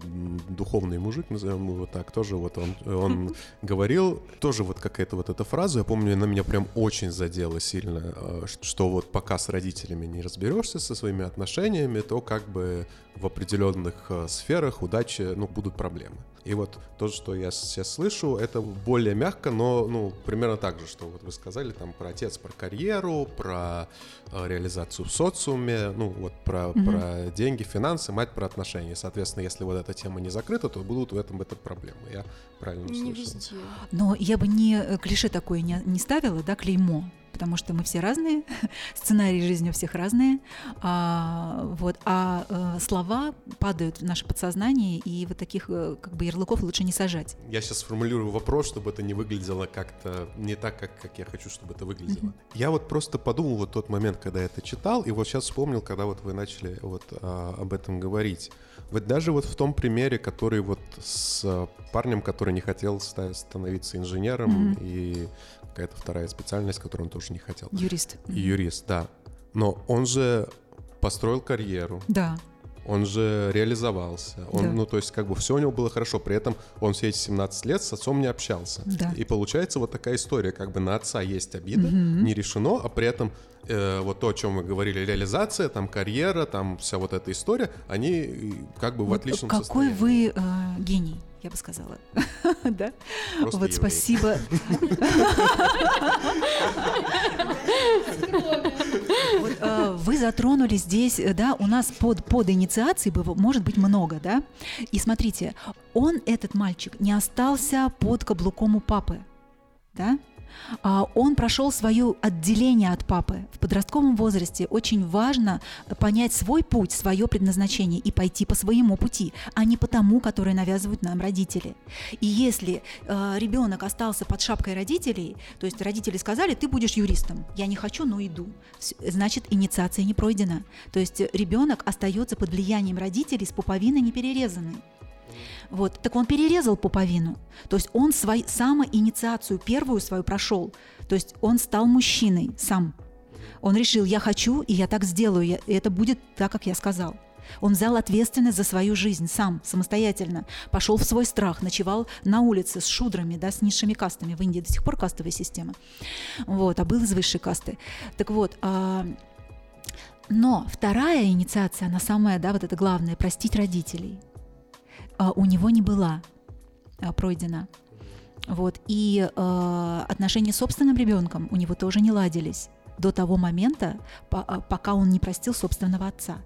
духовный мужик, назовем его так, тоже вот он, он говорил, тоже вот какая-то вот эта фраза, я помню, она меня прям очень задела сильно, э, что вот пока с родителями не разберешься со своими отношениями, то как бы в определенных э, сферах удачи, ну, будут проблемы. И вот то, что я сейчас слышу, это более мягко, но ну, примерно так же, что вот вы сказали там про отец, про карьеру, про реализацию в социуме, ну вот про, mm-hmm. про деньги, финансы, мать про отношения. Соответственно, если вот эта тема не закрыта, то будут в этом это проблемы. Я правильно не услышал? Везде. Но я бы не э, клише такое не, не ставила, да, клеймо потому что мы все разные, сценарии жизни у всех разные, а, вот, а а слова падают в наше подсознание, и вот таких э, как бы ярлыков лучше не сажать. Я сейчас сформулирую вопрос, чтобы это не выглядело как-то не так, как, как я хочу, чтобы это выглядело. Mm-hmm. Я вот просто подумал вот тот момент, когда я это читал, и вот сейчас вспомнил, когда вот вы начали вот а, об этом говорить. Вот даже вот в том примере, который вот с парнем, который не хотел становиться инженером mm-hmm. и какая-то вторая специальность, которую он тоже не хотел. Юрист. Юрист, да. Но он же построил карьеру. Да. Он же реализовался. Он, да. Ну, то есть, как бы все у него было хорошо. При этом он все эти 17 лет с отцом не общался. Да. И получается вот такая история, как бы на отца есть обида, угу. не решено, а при этом э, вот то, о чем мы говорили, реализация, там карьера, там вся вот эта история, они как бы в вот отличном какой состоянии. Какой вы э, гений я бы сказала. да? Просто вот еврей. спасибо. вот, э, вы затронули здесь, да, у нас под, под инициацией может быть много, да? И смотрите, он, этот мальчик, не остался под каблуком у папы, да? А, он прошел свое отделение от папы. В подростковом возрасте очень важно понять свой путь, свое предназначение и пойти по своему пути, а не по тому, который навязывают нам родители. И если э, ребенок остался под шапкой родителей, то есть родители сказали, ты будешь юристом, я не хочу, но иду, значит инициация не пройдена. То есть ребенок остается под влиянием родителей с пуповиной не перерезанной. Вот. Так он перерезал пуповину. То есть он свой, самоинициацию первую свою прошел. То есть он стал мужчиной сам. Он решил, я хочу, и я так сделаю, и это будет так, как я сказал. Он взял ответственность за свою жизнь сам, самостоятельно. Пошел в свой страх, ночевал на улице с шудрами, да, с низшими кастами. В Индии до сих пор кастовая система. Вот, а был из высшей касты. Так вот, а, но вторая инициация, она самая, да, вот это главное, простить родителей – у него не была а, пройдена. Вот. И э, отношения с собственным ребенком у него тоже не ладились до того момента, по, пока он не простил собственного отца.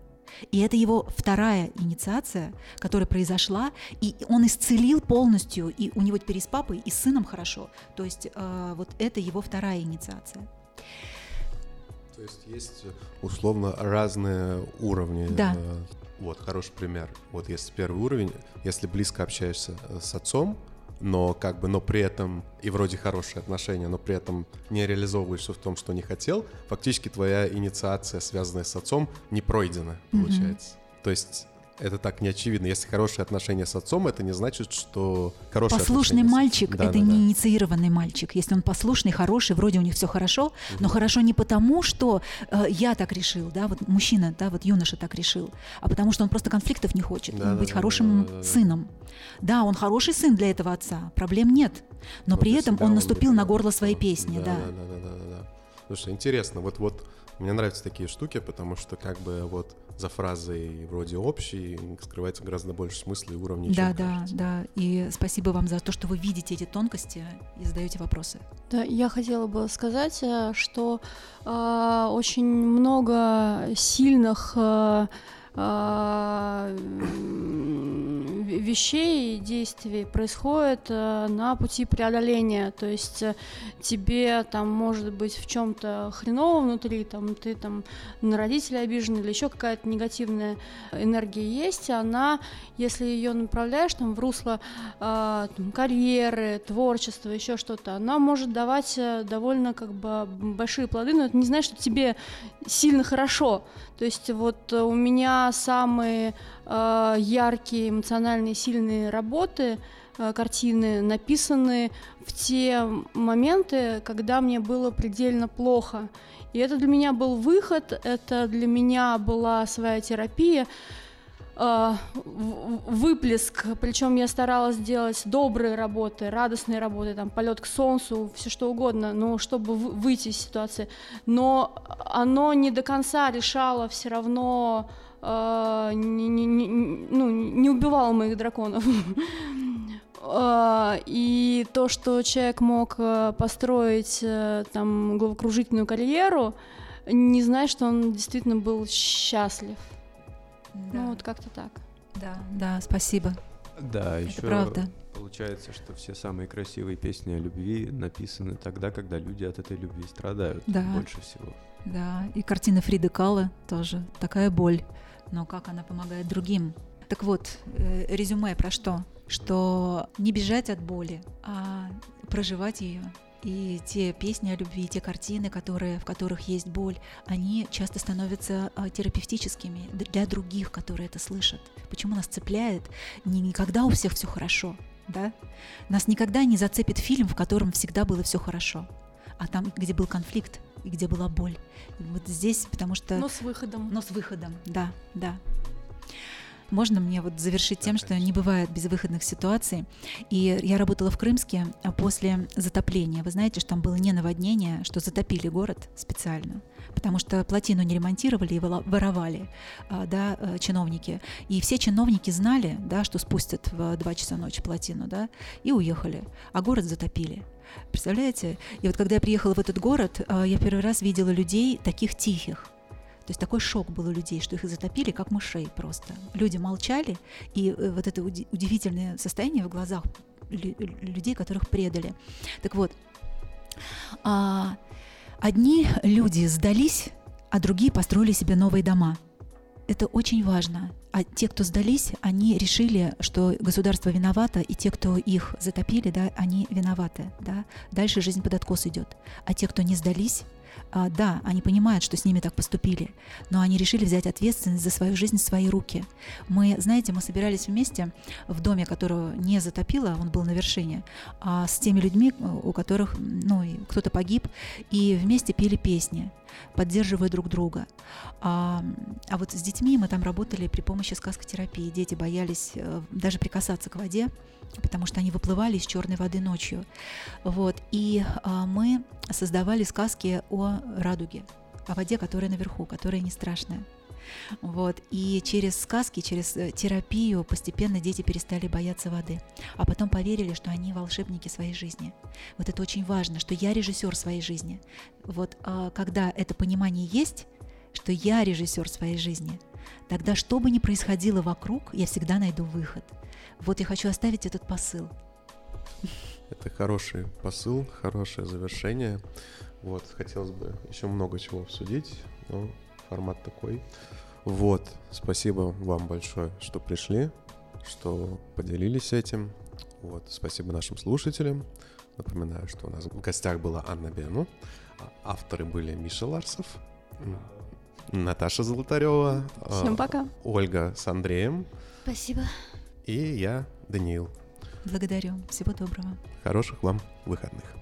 И это его вторая инициация, которая произошла, и он исцелил полностью, и у него теперь и с папой, и с сыном хорошо. То есть э, вот это его вторая инициация. То есть есть условно разные уровни да. Вот, хороший пример. Вот если первый уровень, если близко общаешься э, с отцом, но как бы, но при этом и вроде хорошие отношения, но при этом не реализовываешься в том, что не хотел, фактически твоя инициация, связанная с отцом, не пройдена, получается. Mm-hmm. То есть это так не очевидно. Если хорошие отношения с отцом, это не значит, что хороший Послушный мальчик да, это да, не да. инициированный мальчик. Если он послушный, хороший, вроде у них все хорошо, угу. но хорошо не потому, что э, я так решил, да, вот мужчина, да, вот юноша так решил, а потому что он просто конфликтов не хочет, да, быть да, хорошим да, да, да, сыном. Да, он хороший сын для этого отца, проблем нет, но вот при этом он наступил он на горло своей песни, да. Да, да, да, да, да. да. Слушай, интересно, вот вот мне нравятся такие штуки, потому что как бы вот за фразой вроде общей скрывается гораздо больше смысла и уровней. Да, чем да, кажется. да. И спасибо вам за то, что вы видите эти тонкости и задаете вопросы. Да, я хотела бы сказать, э, что э, очень много сильных э, э, вещей и действий происходит э, на пути преодоления. То есть э, тебе там может быть в чем-то хреново внутри, там ты там на родителей обижен или еще какая-то негативная энергия есть, она, если ее направляешь там в русло э, там, карьеры, творчества, еще что-то, она может давать довольно как бы большие плоды, но это не значит, что тебе сильно хорошо. То есть вот у меня самые э, яркие, эмоциональные, сильные работы, э, картины написаны в те моменты, когда мне было предельно плохо. И это для меня был выход, это для меня была своя терапия, э, выплеск, причем я старалась делать добрые работы, радостные работы, там полет к солнцу, все что угодно, но чтобы выйти из ситуации. Но оно не до конца решало все равно э, не, не, не, ну, не убивал моих драконов. Uh, и то, что человек мог uh, построить там головокружительную карьеру, не знает, что он действительно был счастлив. Да. Ну вот как-то так. Да, да, спасибо. Да, Это еще правда. получается, что все самые красивые песни о любви написаны тогда, когда люди от этой любви страдают да. больше всего. Да, и картина Фриды Кала тоже такая боль но как она помогает другим. Так вот, э, резюме про что? Что не бежать от боли, а проживать ее. И те песни о любви, те картины, которые, в которых есть боль, они часто становятся а, терапевтическими для других, которые это слышат. Почему нас цепляет? Не никогда у всех все хорошо, да? Нас никогда не зацепит фильм, в котором всегда было все хорошо, а там, где был конфликт, и где была боль. И вот здесь, потому что... Но с выходом. Но с выходом, да, да. Можно мне вот завершить тем, что не бывает безвыходных ситуаций. И я работала в Крымске а после затопления. Вы знаете, что там было не наводнение, что затопили город специально потому что плотину не ремонтировали и воровали а, да, э, чиновники. И все чиновники знали, да, что спустят в 2 часа ночи плотину, да, и уехали. А город затопили. Представляете? И вот когда я приехала в этот город, а, я первый раз видела людей таких тихих. То есть такой шок был у людей, что их затопили, как мышей просто. Люди молчали, и э, вот это удивительное состояние в глазах людей, которых предали. Так вот, А, одни люди сдались, а другие построили себе новые дома. Это очень важно. А те, кто сдались, они решили, что государство виновато, и те, кто их затопили, да, они виноваты. Да? Дальше жизнь под откос идет. А те, кто не сдались, да, они понимают, что с ними так поступили, но они решили взять ответственность за свою жизнь в свои руки. Мы, знаете, мы собирались вместе в доме, которого не затопило, он был на вершине, а с теми людьми, у которых, ну, кто-то погиб, и вместе пели песни поддерживая друг друга. А, а вот с детьми мы там работали при помощи сказкотерапии. Дети боялись э, даже прикасаться к воде, потому что они выплывали из черной воды ночью. Вот. И а, мы создавали сказки о радуге, о воде, которая наверху, которая не страшная. Вот. И через сказки, через э, терапию постепенно дети перестали бояться воды. А потом поверили, что они волшебники своей жизни. Вот это очень важно, что я режиссер своей жизни. Вот а, когда это понимание есть, что я режиссер своей жизни, тогда что бы ни происходило вокруг, я всегда найду выход. Вот я хочу оставить этот посыл. Это хороший посыл, хорошее завершение. Вот, хотелось бы еще много чего обсудить, но формат такой. Вот, спасибо вам большое, что пришли, что поделились этим. Вот, спасибо нашим слушателям. Напоминаю, что у нас в гостях была Анна Бену. А авторы были Миша Ларсов, Наташа Золотарева. Всем пока. Ольга с Андреем. Спасибо. И я, Даниил. Благодарю. Всего доброго. Хороших вам выходных.